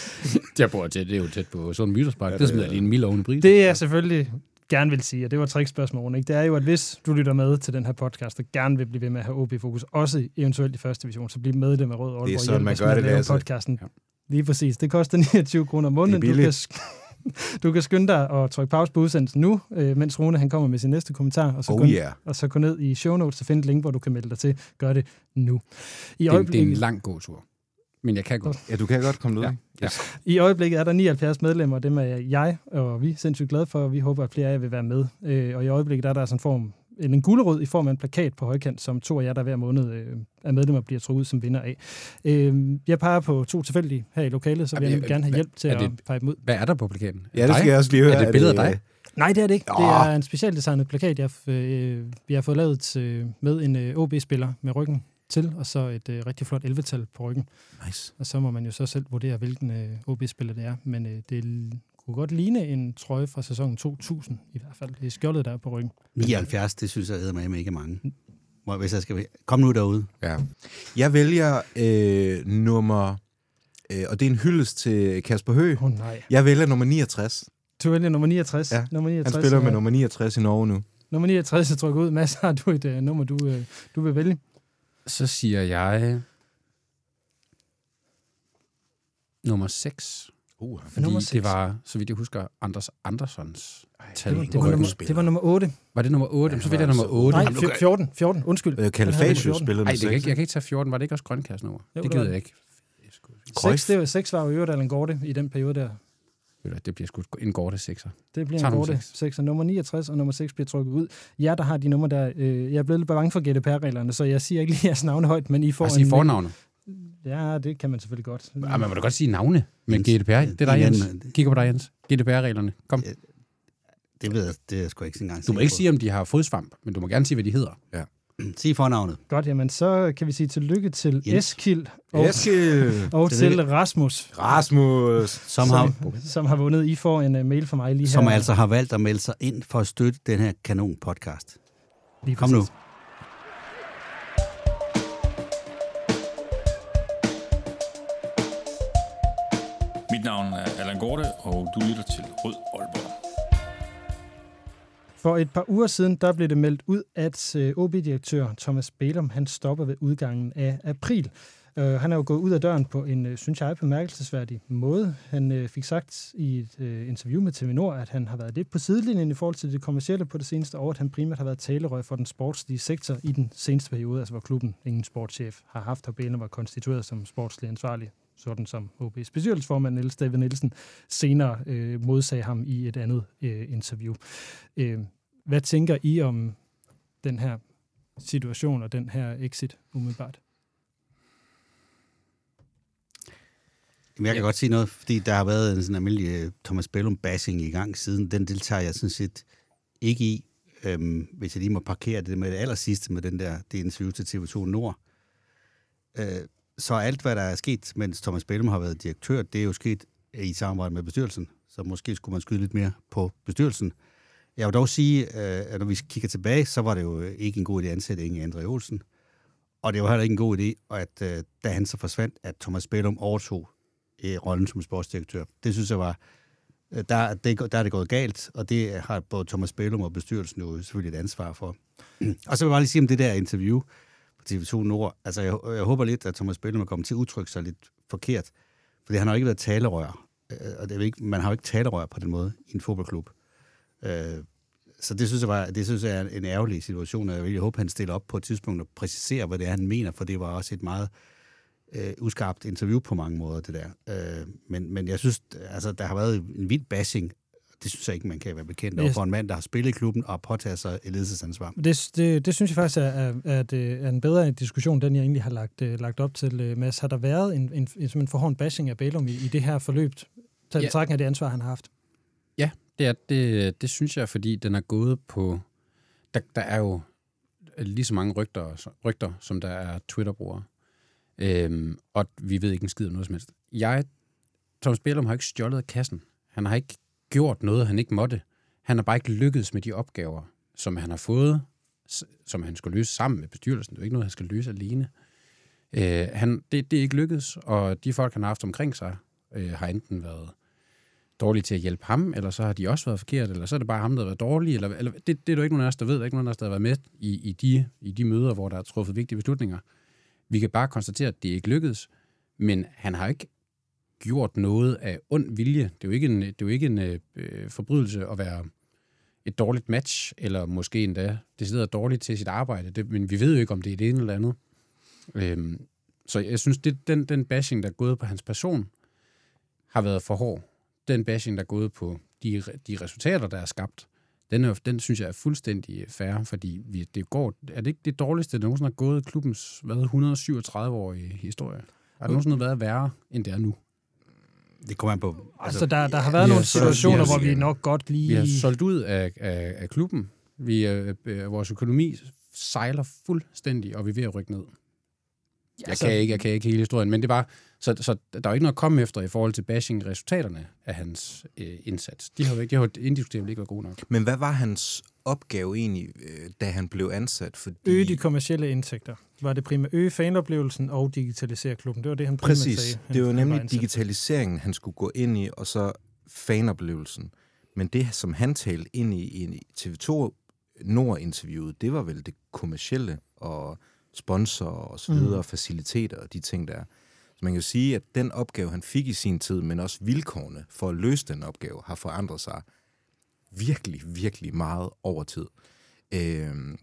jeg bor tæt, det er jo tæt på Sundby Idrætspark. Ja, Ja, det det smider er- lige en mild oven i pris. Det jeg selvfølgelig gerne vil sige, og det var trickspørgsmålet, ikke? det er jo, at hvis du lytter med til den her podcast, og gerne vil blive ved med at have OB-fokus, også eventuelt i første division, så bliv med det med Rød Aalborg. Det er sådan, Hjælp man gør det, Lasse. podcasten. Ja. Lige præcis. Det koster 29 kroner om måneden. Det er du, kan, billigt. du kan skynde dig og trykke pause på udsendelsen nu, øh, mens Rune han kommer med sin næste kommentar, og så, Oh gå, yeah. og så gå ned i show notes og finde et link, hvor du kan melde dig til. Gør det nu. I det, er, det er en lang gåtur. Men jeg kan godt. Ja, du kan godt komme ud, Ja. Ja. I øjeblikket er der 79 medlemmer, og dem er jeg og vi er sindssygt glade for, og vi håber, at flere af jer vil være med. Øh, og i øjeblikket er der sådan en form, en en gulerod i form af en plakat på højkant, som to af jer, der hver måned øh, er medlemmer, bliver trukket ud som vinder af. Øh, jeg peger på to tilfældige her i lokalet, så vil jeg nemlig gerne have hjælp til er at det- pege dem ud. Hvad er der på plakaten? Ja, det skal jeg også lige høre. Er det et billede af dig? Nej, det er det ikke. Det er en specialdesignet plakat, jeg, øh, vi har fået lavet øh, med en øh, OB-spiller med ryggen til, og så et øh, rigtig flot 11-tal på ryggen. Nice. Og så må man jo så selv vurdere, hvilken øh, OB-spiller det er. Men øh, det kunne godt ligne en trøje fra sæsonen 2000, i hvert fald. Det er skjoldet der er på ryggen. 79, det synes jeg æder med ikke mange. Hvor, hvis jeg skal... Kom nu derude. Ja. Jeg vælger øh, nummer... Øh, og det er en hyldest til Kasper Høgh. Oh, nej. Jeg vælger nummer 69. Du vælger nummer 69. Ja, nummer 69 Han spiller med er- nummer 69 i Norge nu. Nummer 69 er trykket ud. Mads, har du et øh, nummer, du, øh, du vil vælge? Så siger jeg... Nummer 6. Uh, Fordi Nummer det seks. var, så vidt jeg husker, Anders Andersons tal. Det var, det, var nummer, det var nummer 8. Var det nummer 8? Ja, så vælger jeg nummer var 8. Nej, Jamen, du kan- 14. 14. Undskyld. øh, 14. spillede Nej, med det kan ikke, 6. jeg kan ikke tage 14. Var det ikke også grønkast nummer? Jo, Det det gider jeg ikke. 6, det var, 6 var jo i øvrigt Allan Gorte i den periode der. Det bliver sgu en gorte 6'er. Det bliver Tager en nummer korte seks. 6, og nummer 69 og nummer 6 bliver trykket ud. Jeg, der har de numre der, øh, jeg er blevet lidt bange for GDPR-reglerne, så jeg siger ikke lige jeres navne højt, men I får sige en... fornavne. Ja, det kan man selvfølgelig godt. Ja, man må da godt sige navne med Jens. GDPR. Det er dig, Igen, Jens. Kigger på dig, Jens. GDPR-reglerne. Kom. Ja, Det ved jeg, det er jeg sgu ikke engang Du må ikke sige, om de har fodsvamp, men du må gerne sige, hvad de hedder. Sig fornavnet. Godt, jamen så kan vi sige tillykke til Jens. Eskild og, Eskild! og Det til Rasmus, Rasmus! Som, har, som har vundet. I får en uh, mail fra mig lige som her. altså har valgt at melde sig ind for at støtte den her kanon-podcast. lige Kom nu. præcis. Mit Gorte, og du lytter til Rød Aalborg. For et par uger siden, der blev det meldt ud, at øh, OB-direktør Thomas Bælum, han stopper ved udgangen af april. Øh, han er jo gået ud af døren på en, øh, synes jeg, bemærkelsesværdig måde. Han øh, fik sagt i et øh, interview med TV Nord, at han har været lidt på sidelinjen i forhold til det kommercielle på det seneste år, at han primært har været talerøg for den sportslige sektor i den seneste periode, altså hvor klubben ingen sportschef har haft, og Bælen var konstitueret som sportslig ansvarlig sådan som OB's bestyrelsesformand Niels David Nielsen senere øh, modsagde ham i et andet øh, interview. Øh, hvad tænker I om den her situation og den her exit umiddelbart? Jamen, jeg kan ja. godt sige noget, fordi der har været en sådan almindelig uh, Thomas Bellum-bashing i gang siden. Den deltager jeg sådan set ikke i, øhm, hvis jeg lige må parkere det med det aller sidste med den der, det interview til TV2 Nord. Øh, så alt, hvad der er sket, mens Thomas Bellum har været direktør, det er jo sket i samarbejde med bestyrelsen. Så måske skulle man skyde lidt mere på bestyrelsen. Jeg vil dog sige, øh, at når vi kigger tilbage, så var det jo ikke en god idé at ansætte Inge Andre Olsen. Og det var heller ikke en god idé, at øh, da han så forsvandt, at Thomas Bellum overtog i rollen som sportsdirektør. Det synes jeg var, øh, der, det, der er det gået galt, og det har både Thomas Bellum og bestyrelsen jo selvfølgelig et ansvar for. og så vil jeg bare lige sige om det der interview på TV2 Nord. Altså, jeg, jeg håber lidt, at Thomas Bellum er kommet til at udtrykke sig lidt forkert, fordi han har ikke været talerør, øh, og det er ikke, man har jo ikke talerør på den måde i en fodboldklub. Øh, så det synes jeg, var, det synes jeg er en ærgerlig situation, og jeg vil håbe, han stiller op på et tidspunkt og præciserer, hvad det er, han mener, for det var også et meget øh, uskarpt interview på mange måder, det der. Øh, men, men jeg synes, altså, der har været en vild bashing det synes jeg ikke, man kan være bekendt over for en mand, der har spillet i klubben og påtaget sig et ledelsesansvar. Det, det, det synes jeg faktisk er, er, er, er en bedre diskussion, den jeg egentlig har lagt, uh, lagt op til, uh, Mads. Har der været en, en, en, en forhånd bashing af Bælum i, i det her forløb, til ja. af det ansvar, han har haft? Ja, det, er, det, det synes jeg, fordi den er gået på... Der, der er jo lige så mange rygter, rygter som der er Twitter-brugere. Øhm, og vi ved ikke en skid om noget som helst. Jeg, Thomas Bellum har ikke stjålet kassen. Han har ikke gjort noget, han ikke måtte. Han har bare ikke lykkedes med de opgaver, som han har fået, som han skulle løse sammen med bestyrelsen. Det er ikke noget, han skal løse alene. Øh, han, det, det er ikke lykkedes, og de folk, han har haft omkring sig, øh, har enten været dårlige til at hjælpe ham, eller så har de også været forkert, eller så er det bare ham, der har været dårlig. Eller, eller, det, det er der ikke nogen af os, der ved. Der er ikke nogen af os, der har været med i, i, de, i de møder, hvor der er truffet vigtige beslutninger. Vi kan bare konstatere, at det ikke lykkedes, men han har ikke gjort noget af ond vilje. Det er jo ikke en, det er jo ikke en øh, øh forbrydelse at være et dårligt match, eller måske endda det sidder dårligt til sit arbejde. Det, men vi ved jo ikke, om det er det ene eller andet. Øhm, så jeg synes, det, den, den bashing, der er gået på hans person, har været for hård. Den bashing, der er gået på de, de resultater, der er skabt, den, er, den synes jeg er fuldstændig fair, fordi vi, det går, er det ikke det dårligste, der nogensinde har gået klubbens hvad, 137-årige historie? Har det nogensinde været værre, end det er nu? Det kommer an på... Altså, altså der, der har været nogle situationer, har, hvor vi nok godt lige... Vi har solgt ud af, af, af klubben. Vi, øh, øh, vores økonomi sejler fuldstændig, og vi er ved at rykke ned. Jeg, jeg, kan ikke, jeg kan ikke hele historien, men det var... Så, så der er jo ikke noget at komme efter i forhold til bashing-resultaterne af hans øh, indsats. De har jo ikke, de har indiskutabelt ikke været gode nok. Men hvad var hans opgave egentlig, øh, da han blev ansat? Fordi... Øge de kommercielle indtægter. Var det primært øge fanoplevelsen og digitalisere klubben? Det var det, han primært Præcis. sagde. det var nemlig digitaliseringen, han skulle gå ind i, og så fanoplevelsen. Men det, som han talte ind i, i TV2 Nord-interviewet, det var vel det kommercielle og sponsor og så videre, mm. faciliteter og de ting, der er. Så man kan jo sige, at den opgave, han fik i sin tid, men også vilkårene for at løse den opgave, har forandret sig virkelig, virkelig meget over tid. Øhm,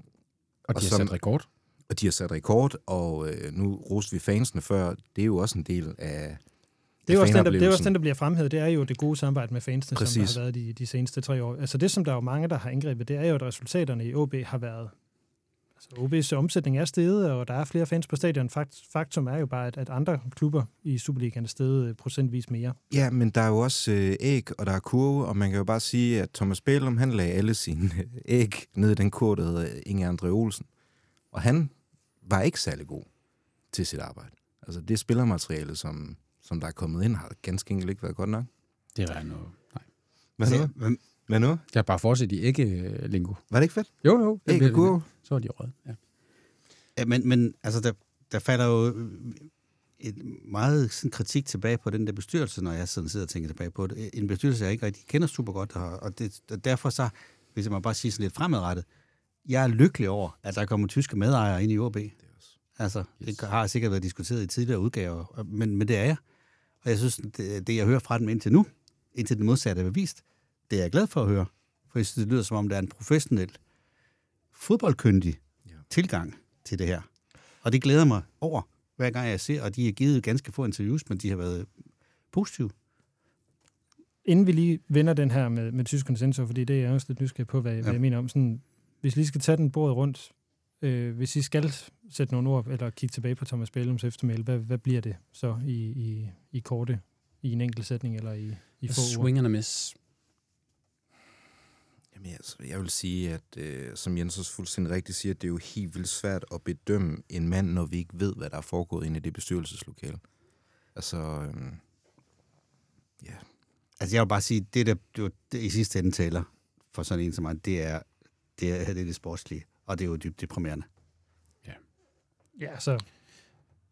og de og har som, sat rekord. Og de har sat rekord, og øh, nu roste vi fansene før. Det er jo også en del af det er, også den, der, det er også den, der bliver fremhævet. Det er jo det gode samarbejde med fansene, Præcis. som der har været de, de seneste tre år. Altså det, som der er jo mange, der har angrebet, det er jo, at resultaterne i OB har været Altså, OB's omsætning er steget, og der er flere fans på stadion. Fakt, faktum er jo bare, at, at andre klubber i Superligaen er steget øh, procentvis mere. Ja, men der er jo også øh, æg, og der er kurve, og man kan jo bare sige, at Thomas Bælum, han lagde alle sine øh, æg ned i den kur, der hedder Inge Andre Olsen. Og han var ikke særlig god til sit arbejde. Altså det spillermateriale, som, som der er kommet ind, har ganske enkelt ikke været godt nok. Det er noget. Nej. Hvad nu? Hvad nu? Jeg har bare fortsat i ikke-lingo. Var det ikke fedt? Jo, jo. Ikke kurve? Så var de røde, ja. ja men, men altså, der, der falder jo et meget sådan, kritik tilbage på den der bestyrelse, når jeg sådan sidder og tænker tilbage på det. En bestyrelse, jeg ikke rigtig kender super godt, og, det, og derfor så hvis jeg må bare sige sådan lidt fremadrettet, jeg er lykkelig over, at der kommer tyske medejere ind i OB. Altså, det har sikkert været diskuteret i tidligere udgaver, men, men det er jeg. Og jeg synes, det, det jeg hører fra dem indtil nu, indtil det modsatte er bevist, det er jeg glad for at høre. For jeg synes, det lyder som om, der er en professionel, fodboldkyndig ja. tilgang til det her. Og det glæder mig over, hver gang jeg ser, og de har givet ganske få interviews, men de har været positive. Inden vi lige vender den her med, med tyskernes sensor, fordi det er jeg også lidt nysgerrig på, hvad, ja. hvad jeg mener om. Sådan, hvis vi lige skal tage den bordet rundt, øh, hvis I skal sætte nogle ord, eller kigge tilbage på Thomas Bælums eftermæl, hvad, hvad bliver det så i, i, i korte, i en enkelt sætning, eller i, i få Swing and a miss. Jamen, altså, jeg vil sige, at øh, som Jens også fuldstændig rigtigt siger, at det er jo helt vildt svært at bedømme en mand, når vi ikke ved, hvad der er foregået inde i det bestyrelseslokale. Altså, øh, ja. Altså, jeg vil bare sige, det der det, det i sidste ende taler for sådan en som mig, det er det, er, det, er det sportslige, og det er jo dybt deprimerende. Ja. Ja, så,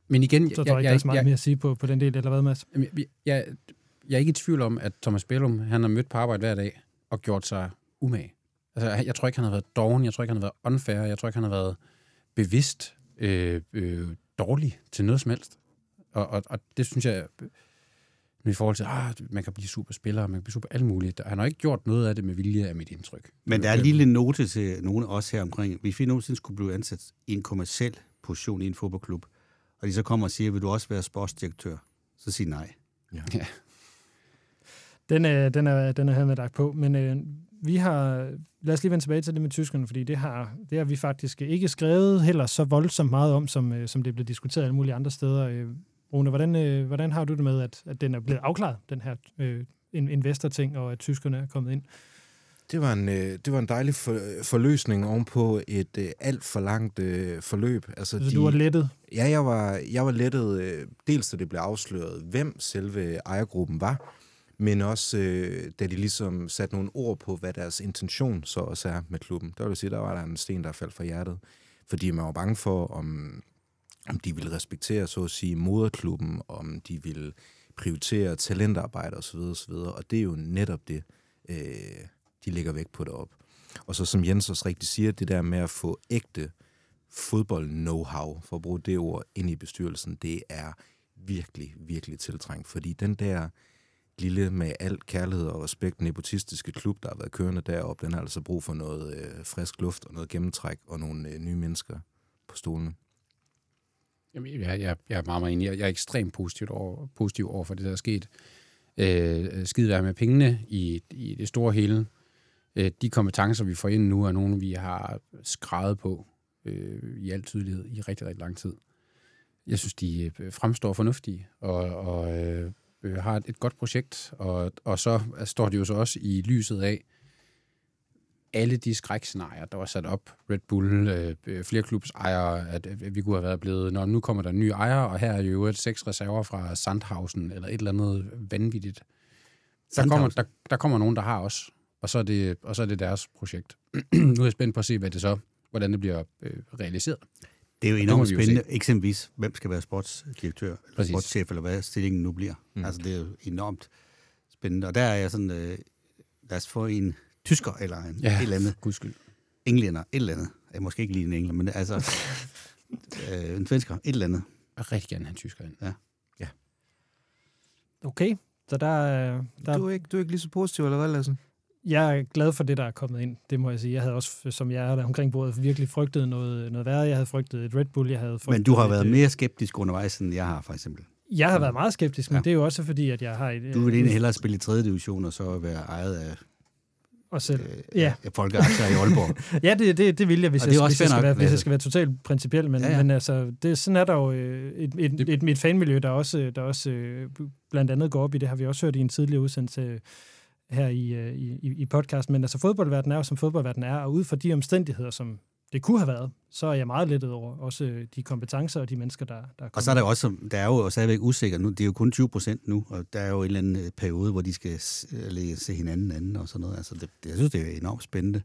Men igen, så tror jeg, ikke, der er så meget mere at sige på, på den del, eller hvad, Mads? Jeg, jeg, jeg er ikke i tvivl om, at Thomas Bellum, han har mødt på arbejde hver dag og gjort sig umage. Altså, jeg tror ikke, han har været doven, jeg tror ikke, han har været unfair, jeg tror ikke, han har været bevidst øh, øh, dårlig til noget som helst. Og, og, og det synes jeg, i forhold til, ah, man kan blive superspiller, man kan blive super alt muligt. Han har ikke gjort noget af det med vilje, af mit indtryk. Men der er en lille note til nogle af os her omkring. Hvis vi nogensinde skulle blive ansat i en kommersiel position i en fodboldklub, og de så kommer og siger, vil du også være sportsdirektør? Så sig nej. ja. Ja. Den er, den er, den er hermed lagt på, men øh, vi har, lad os lige vende tilbage til det med tyskerne, fordi det har, det har vi faktisk ikke skrevet heller så voldsomt meget om, som, øh, som det blev diskuteret alle mulige andre steder. Øh, Rune, hvordan, øh, hvordan har du det med, at, at den er blevet afklaret, den her øh, investor-ting, og at tyskerne er kommet ind? Det var en, det var en dejlig for, forløsning ovenpå et øh, alt for langt øh, forløb. Altså, Så du var lettet? Ja, jeg var, jeg var lettet, øh, dels da det blev afsløret, hvem selve ejergruppen var, men også øh, da de ligesom satte nogle ord på, hvad deres intention så også er med klubben. Der vil sige, der var der en sten, der faldt fra hjertet. Fordi man var bange for, om, om de ville respektere, så at sige, moderklubben, om de ville prioritere talentarbejde osv. osv. Og det er jo netop det, øh, de lægger væk på derop. Og så som Jens også rigtig siger, det der med at få ægte fodbold-know-how, for at bruge det ord, ind i bestyrelsen, det er virkelig, virkelig tiltrængt. Fordi den der lille med al kærlighed og respekt nepotistiske klub, der har været kørende deroppe, den har altså brug for noget øh, frisk luft og noget gennemtræk og nogle øh, nye mennesker på stolene. Jamen, jeg, jeg, jeg er meget, meget enig. Jeg er ekstremt positivt over, positiv over for det, der er sket. Øh, skide være med pengene i, i det store hele. Øh, de kompetencer, vi får ind nu, er nogle, vi har skrevet på øh, i al tydelighed i rigtig, rigtig lang tid. Jeg synes, de øh, fremstår fornuftige og, og øh, øh, har et, et godt projekt, og, og så står de jo så også i lyset af alle de skrækscenarier, der var sat op. Red Bull, øh, øh flere klubs ejere, at, at vi kunne have været blevet, når nu kommer der en ny ejer, og her er jo et seks reserver fra Sandhausen, eller et eller andet vanvittigt. Der kommer, der, der kommer nogen, der har os, og så er det, og så er det deres projekt. nu er jeg spændt på at se, hvad det så, hvordan det bliver øh, realiseret. Det er jo enormt spændende. Eksempelvis, hvem skal være sportsdirektør, eller Præcis. sportschef, eller hvad stillingen nu bliver. Mm. Altså, det er jo enormt spændende. Og der er jeg sådan, øh, lad os få en tysker, eller en Ja, et eller andet guds skyld. englænder, et eller andet. Jeg måske ikke lige en englænder, men altså øh, en svensker, et eller andet. Jeg vil rigtig gerne have en tysker ind. Okay, så der, er- der, Du er ikke, du er ikke lige så positiv, eller hvad, Lassen? Jeg er glad for det, der er kommet ind. Det må jeg sige. Jeg havde også, som jeg er der omkring bordet, virkelig frygtet noget, noget værre. Jeg havde frygtet et Red Bull. Jeg havde frygtet Men du har et, været øh, mere skeptisk undervejs, end jeg har, for eksempel. Jeg har været meget skeptisk, men Ja. det er jo også fordi, at jeg har et... Du vil øh, egentlig hellere spille i 3. division, og så være ejet af, Og selv, øh, ja. af folkeaktier i Aalborg. Ja, det, det, det vil jeg, hvis, Og jeg, det er også hvis, jeg, skal være, hvis jeg skal være totalt principiel. Men, Ja, ja, ja. ja. men altså, det, sådan er der jo øh, et, et, et, mit fanmiljø, der også, der også øh, blandt andet går op i det, har vi også hørt i en tidligere udsendelse her i, øh, i, i i podcast. Men altså, fodboldverdenen er jo, som fodboldverdenen er, og ud fra de omstændigheder, som det kunne have været, så er jeg meget lettet over også øh, de kompetencer og de mennesker, der, der er Og så er der jo også, der er jo stadigvæk usikkert nu, det er jo kun 20 procent nu, og der er jo en eller anden øh, periode, hvor de skal s- øh, lægge- se hinanden anden og sådan noget. Altså, det, jeg synes, det er enormt spændende.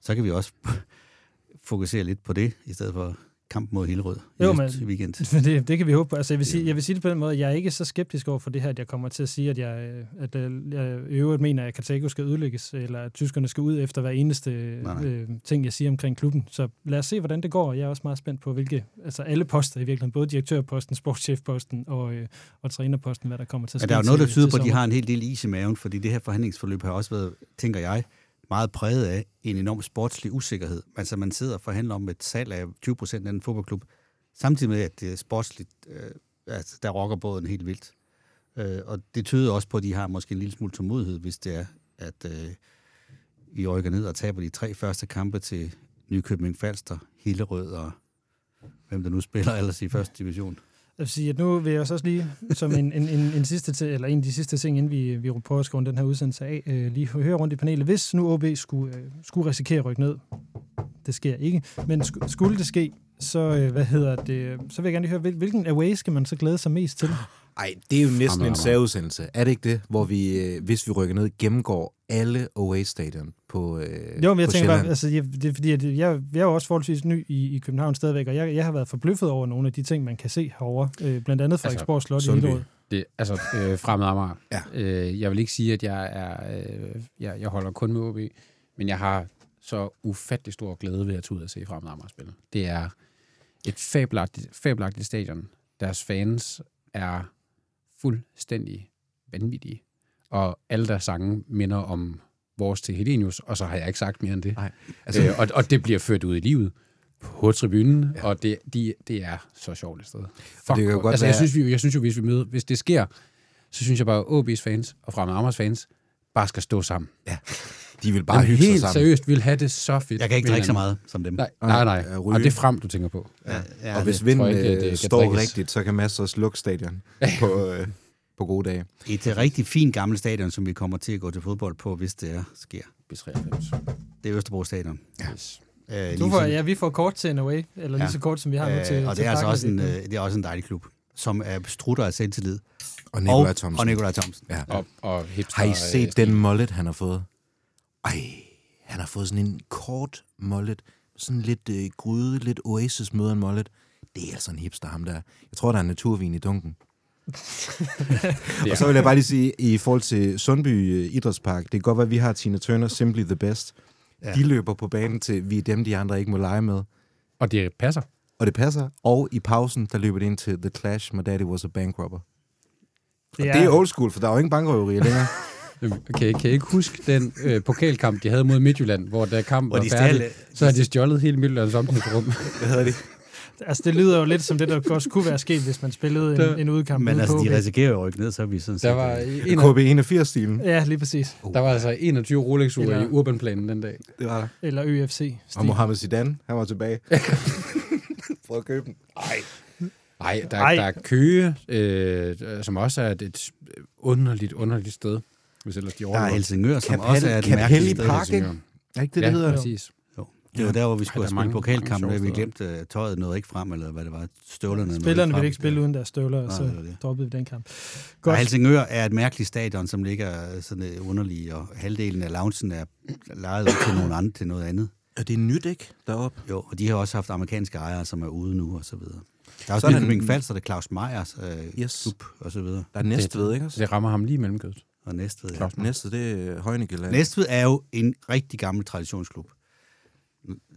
Så kan vi også fokusere lidt på det, i stedet for kamp mod Hillerød i Jo, men- weekend. Det, det kan vi håbe på. Altså, jeg, vil sige, jeg vil sige det på den måde, at jeg er ikke så skeptisk over for det her, at jeg kommer til at sige, at jeg, at øh, jeg øvrigt mener, at Kartago skal ødelægges, eller at tyskerne skal ud efter hver eneste Nej, nej. øh, ting, jeg siger omkring klubben. Så lad os se, hvordan det går. Jeg er også meget spændt på, hvilke, altså alle poster i virkeligheden, både direktørposten, sportschefposten og, øh, og trænerposten, hvad der kommer til at ske der er jo noget, der tyder på, at de har en hel del is i maven, fordi det her forhandlingsforløb har også været, tænker jeg, meget præget af en enorm sportslig usikkerhed. Altså man sidder og forhandler om et salg af 20 procent af en fodboldklub, samtidig med, at det er sportsligt, øh, altså, der rokker båden helt vildt. Øh, og det tyder også på, at de har måske en lille smule tålmodighed, hvis det er, at øh, vi rykker ned og taber de tre første kampe til Nykøbing Falster, Hillerød og hvem der nu spiller ellers i første division. Jeg vil sige, at nu vil jeg også lige, som en, en, en, en, sidste, til, eller en af de sidste ting, inden vi, vi prøver at skrive den her udsendelse af, øh, lige høre rundt i panelet. Hvis nu OB skulle, øh, skulle risikere at rykke ned, det sker ikke, men sk- skulle det ske, så, øh, hvad hedder det, så vil jeg gerne lige høre, hvil- hvilken away skal man så glæde sig mest til? Ej, det er jo næsten Fremad, en særudsendelse. Er det ikke det, hvor vi, øh, hvis vi rykker ned, gennemgår alle away-stadion på øh, Jo, men jeg på tænker bare, altså, jeg, det er fordi, at jeg, jeg er jo også forholdsvis ny i, i København stadigvæk, og jeg, jeg har været forbløffet over nogle af de ting, man kan se herovre. Øh, blandt andet Frederiksborg Slot i Sundby. Hillerød. Det, altså, øh, fremad Amager. Ja. Øh, jeg vil ikke sige, at jeg er, øh, jeg, jeg holder kun med OB, men jeg har så ufattelig stor glæde ved at tage ud og se fremad Amager spille. Det er et fabelagtigt, fabelagtigt stadion. Deres fans er fuldstændig vanvittige. Og alle deres sange minder om vores til Helenius, og så har jeg ikke sagt mere end det. Nej, Altså, øh, og, og det bliver ført ud i livet på tribunen, ja. og det, de, det er så sjovt et sted. Fuck, kan jo godt. altså, jeg, synes, vi, jeg synes jo, hvis vi møder, hvis det sker, så synes jeg bare, at OB's fans og Fremad Amers fans bare skal stå sammen. de vil bare Bare hygge sig helt sammen. seriøst vil have det så fedt. Jeg kan ikke drikke så meget som dem. Nej, nej, nej. Ja, Og det er frem, du tænker på. Ja, ja, og hvis det- vinden ikke, øh, det- det kan står rigtigt, så kan Mads også lukke stadion på, øh, på gode dage. Et øh, rigtig fint gammelt stadion, som vi kommer til at gå til fodbold på, hvis det er, sker. B93. Det er Østerbro Stadion. Yes. Øh, Du får, ja, vi får kort til en away, eller lige Ja. så kort, som vi har nu til øh, og til det er altså også en, øh, det er også en dejlig klub, som er strutter af selvtillid. Og Nikolaj og, Thomsen. Og Nikolaj Thomsen. Ja. Og, og hipster, Har I øh, set den mullet, han har fået? Ej, han har fået sådan en kort mullet. Sådan lidt øh, gryde, lidt oasis møder en mullet. Det er altså en hipster, ham der. Jeg tror, der er naturvin i dunken. Ja. Og så vil jeg bare lige sige, i forhold til Sundby øh, Idrætspark, det kan godt være, at vi har Tina Turner, Simply the Best. Ja. Ja. De løber på banen til, vi er dem, de andre ikke må lege med. Og det passer. Og det passer. Og i pausen, der løber det ind til The Clash, My Daddy Was a Bank Robber. Og det er old school, for der er jo ingen bankrøverier længere. Kan I, kan I ikke huske den øh, pokalkamp, de havde mod Midtjylland, hvor da kampen Hvor var færdig, stjal- så havde de stjålet hele Midtjyllands omklædningsrum. Hvad hedder det? Altså, det lyder jo lidt som det, der også kunne være sket, hvis man spillede Der- en, en udkamp Men altså, de risikerer jo rykke ned, så er vi sådan set... Der var, øh, en af, KB81-stilen. Ja, lige præcis. der var altså 21 Rolex-ure Eller- i Urbanplanen den dag. Det var der. Eller ØFC. Og Mohamed Zidane, han var tilbage. Prøv at købe den. Nej, der, Ej. der er Køge, øh, som også er et, underligt, underligt sted, hvis ellers de Der er overlever. Helsingør, som Kapel- også er et mærkeligt sted. Park, ikke? Er ikke det, Ja, det hedder? præcis. Det var der, hvor vi skulle der have er spillet mange- pokalkamp, mange og vi glemte, at tøjet nåede ikke frem, eller hvad det var. Støvlerne Spillerne ville ikke spille uden deres støvler, og så det det. droppede vi den kamp. Og Godt. Helsingør er et mærkeligt stadion, som ligger sådan øh, underligt, og halvdelen af loungen er lejet ud til, nogen andre, til noget andet. Er det nyt, ikke? Deroppe. Jo, og de har også haft amerikanske ejere, som er ude nu, og så videre. Der er også Nykøbing en- Falster, der er Claus Meyers øh, Yes. klub, og så videre. Der er Næstved, ikke også? Det rammer ham lige mellem kødet. Og Næstved, ja. Næstved, det er Højnegeland. Næstved er jo en rigtig gammel traditionsklub.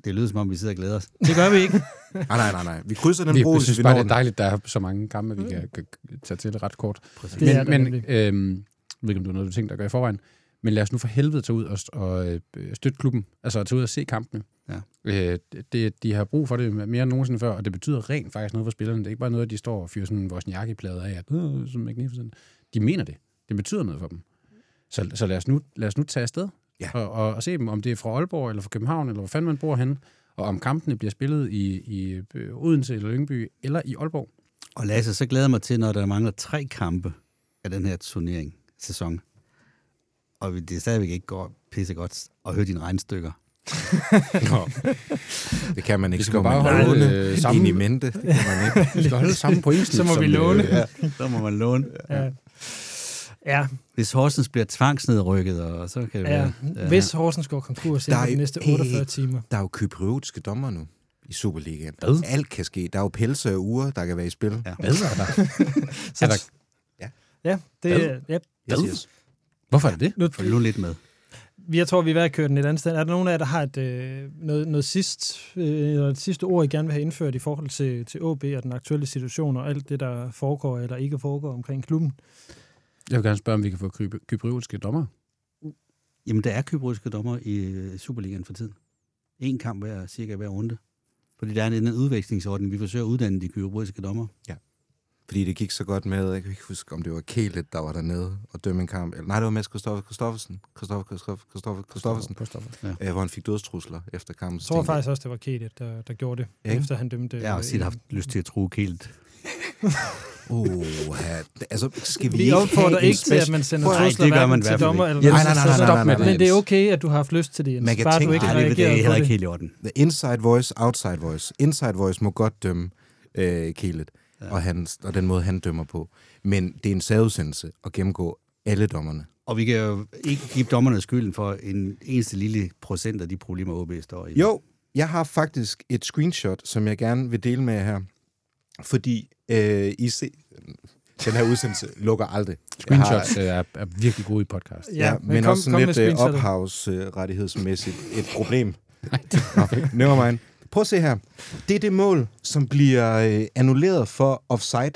Det lyder som om, vi sidder og glæder os. Det gør vi ikke. Nej, nej, nej, nej. Vi krydser den Vi, bro, hvis synes vi bare, når det er dejligt, der er så mange kampe, vi kan, kan tage til ret kort. Præcis. Det er men, der men øhm, jeg ved ikke, om du har noget, du tænker at gøre i forvejen, men lad os nu for helvede tage ud og, og øh, støtte klubben, altså tage ud og se kampene. Ja. Øh, det, de har brug for det mere end nogensinde før, og det betyder rent faktisk noget for spillerne. Det er ikke bare noget, at de står og fyrer sådan vores jakkeplader af, at øh, som magnificent. De mener det. Det betyder noget for dem. Så, så lad, os nu, lad os nu tage afsted Ja. og, og, og se dem, om det er fra Aalborg eller fra København, eller hvor fanden man bor henne, og om kampene bliver spillet i, i øh, Odense eller Lyngby eller i Aalborg. Og Lasse, så glæder jeg mig til, når der mangler tre kampe af den her turnering, sæson, og vi- det stadigvæk ikke går pisse godt at høre dine regnstykker. Det kan man ikke. Vi skal bare holde, låne øh, ind sammen. i mente. Det kan man ikke. Vi skal holde samme pointsnit. Så må vi låne. Øh, Ja, så må man låne. Ja. Ja, Hvis Horsens bliver tvangsnedrykket, og så kan det ja. være... Hvis Horsens går konkurs inden er for de næste hey, 48 timer. Der er jo kypriotiske dommer nu. i Superligaen. Hvad? Alt kan ske. Der er jo pelse og uger, der kan være i spil. Ja. Hvad er der? er der Ja, det, Hvad? ja, Yes, yes. hvorfor er det det? nu, Følg nu lidt med. jeg tror, vi er ved at køre den et andet sted. Er der nogen af jer, der har et, øh, noget, noget sidst, øh, eller et sidste ord, I gerne vil have indført i forhold til, til OB og den aktuelle situation og alt det, der foregår eller ikke foregår omkring klubben? Jeg vil gerne spørge, om vi kan få kyp- kypriotske dommer. Jamen, der er kypriske dommer i øh, Superligaen for tiden. En kamp hver, cirka hver runde. Fordi der er en, en udvekslingsordning. Vi forsøger at uddanne de kypriske dommer. Fordi det gik så godt med, jeg kan ikke huske, om det var Kælet, der var dernede og dømme en kamp. Eller, nej, det var Mads Christoffer Christoffersen. Christoffer, Christoffer, Christoffer, Christoffersen. Christoffer. Øh, hvor han fik dødstrusler efter kampen. Jeg tror faktisk også, det var Kete, der, der gjorde det, Ja, ikke? efter han dømte... Jeg har også tit haft lyst til at tro helt. Uh, altså, skal vi, Vi ikke opfordrer have en ikke til, at man sender Nej, trusler det gør man til dommer ikke. eller Ja, nej, nej, nej, nej, Stop nej, med nej, det. Men det er okay, at du har haft lyst til det, Jens. Man kan Bare tænke- du ikke Nej, har det, det er heller ikke helt i orden. The inside voice, outside voice. Inside voice må godt dømme øh, Kælet, ja. og, hans, og den måde, han dømmer på. Men det er en særudsendelse at gennemgå alle dommerne. Og vi kan jo ikke give dommerne skylden for en eneste lille procent af de problemer, OB står i. Jo, jeg har faktisk et screenshot, som jeg gerne vil dele med jer her. Fordi øh, I se, den her udsendelse lukker aldrig. Jeg har- Screenshots øh, er, er virkelig gode i podcast. Ja, men, men kom- også kom sådan med lidt screenshotet. ophavsrettighedsmæssigt et problem. Never mind. Prøv at se her. Det er det mål, som bliver øh, annulleret for offside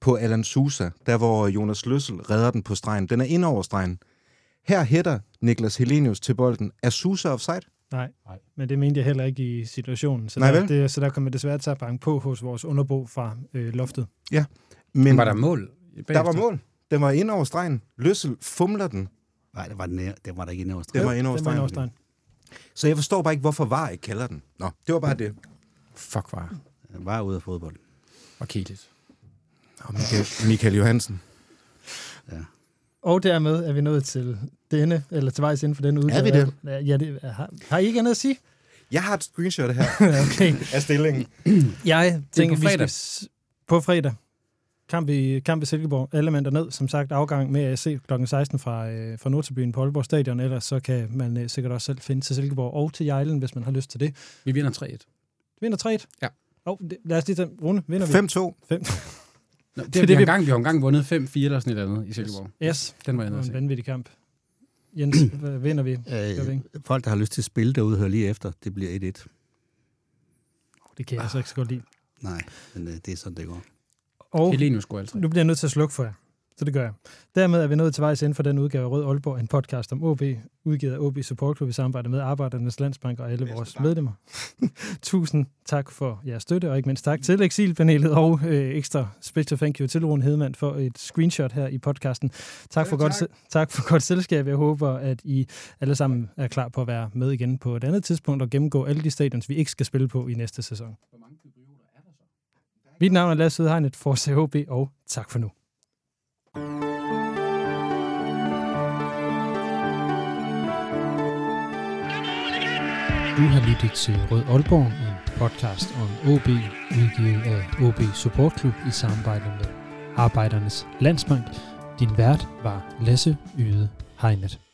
på Alan Sousa, der hvor Jonas Løssel redder den på stregen. Den er ind over stregen. Her hætter Niklas Helenius til bolden. Er Sousa offside? Nej, men det mente jeg heller ikke i situationen. Så, Nej, der, vel? det, så der kommer desværre til at banke på hos vores underbo fra øh, loftet. Men Var der mål? der var mål. Den var ind over stregen. Løssel fumler den. Nej, det var, den, det var der ikke over var ind over Den var ind over stregen. stregen. Så jeg forstår bare ikke, hvorfor VAR ikke kalder den. Nå, det var bare det. Fuck, var, Var ude af fodbold. var kedeligt. Og Michael, Michael Johansen. Og dermed er vi nået til denne, eller til vejs inden for denne udgave. vi det? Ja, det har, har I ikke andet at sige? Jeg har et screenshot her okay. af stillingen. Jeg tænker, på vi fredag. skal s- på fredag. Kamp i, kamp i Silkeborg. Alle mænd ned. Som sagt, afgang med AC kl. 16 fra, øh, fra Nordtabyen på Aalborg Stadion. Ellers så kan man øh, sikkert også selv finde til Silkeborg og til Jejlen, hvis man har lyst til det. Vi vinder 3-1. Vinder 3-1. Ja. Oh, det, lad os lige tage runde. Vinder vi? 5-2. Fem. Nå, det, det, vi, vi- har engang, vi har engang vundet 5-4 eller sådan et eller andet i Silkeborg. Yes. Den var jeg Det nede var at en se. vanvittig kamp. Jens, hvad vinder vi? Øh, folk, der har lyst til at spille derude, hører lige efter. Det bliver 1-1. Det kan jeg altså ikke så godt lide. Nej, men øh, det er sådan, det går. Og Helenius scorer altså. nu bliver jeg nødt til at slukke for jer. Så det gør jeg. Dermed er vi nået til vejs ind for den udgave af Rød Aalborg, en podcast om OB, udgivet af OB Support Club i samarbejde med Arbejdernes Landsbank og alle vores medlemmer. Tusind tak for jeres støtte, og ikke mindst tak til eksilpanelet og øh, ekstra special thank you til Rune Hedemann for et screenshot her i podcasten. Tak for, godt, se- tak for godt selskab. Jeg håber, at I alle sammen er klar på at være med igen på et andet tidspunkt og gennemgå alle de stadions, vi ikke skal spille på i næste sæson. Mit navn er Lasse Udhegnet for CHB, og tak for nu. Du har lyttet til Rød Aalborg, en podcast om OB, udgivet af OB Support Club i samarbejde med Arbejdernes Landsbank. Din vært var Lasse Yde Hegnet.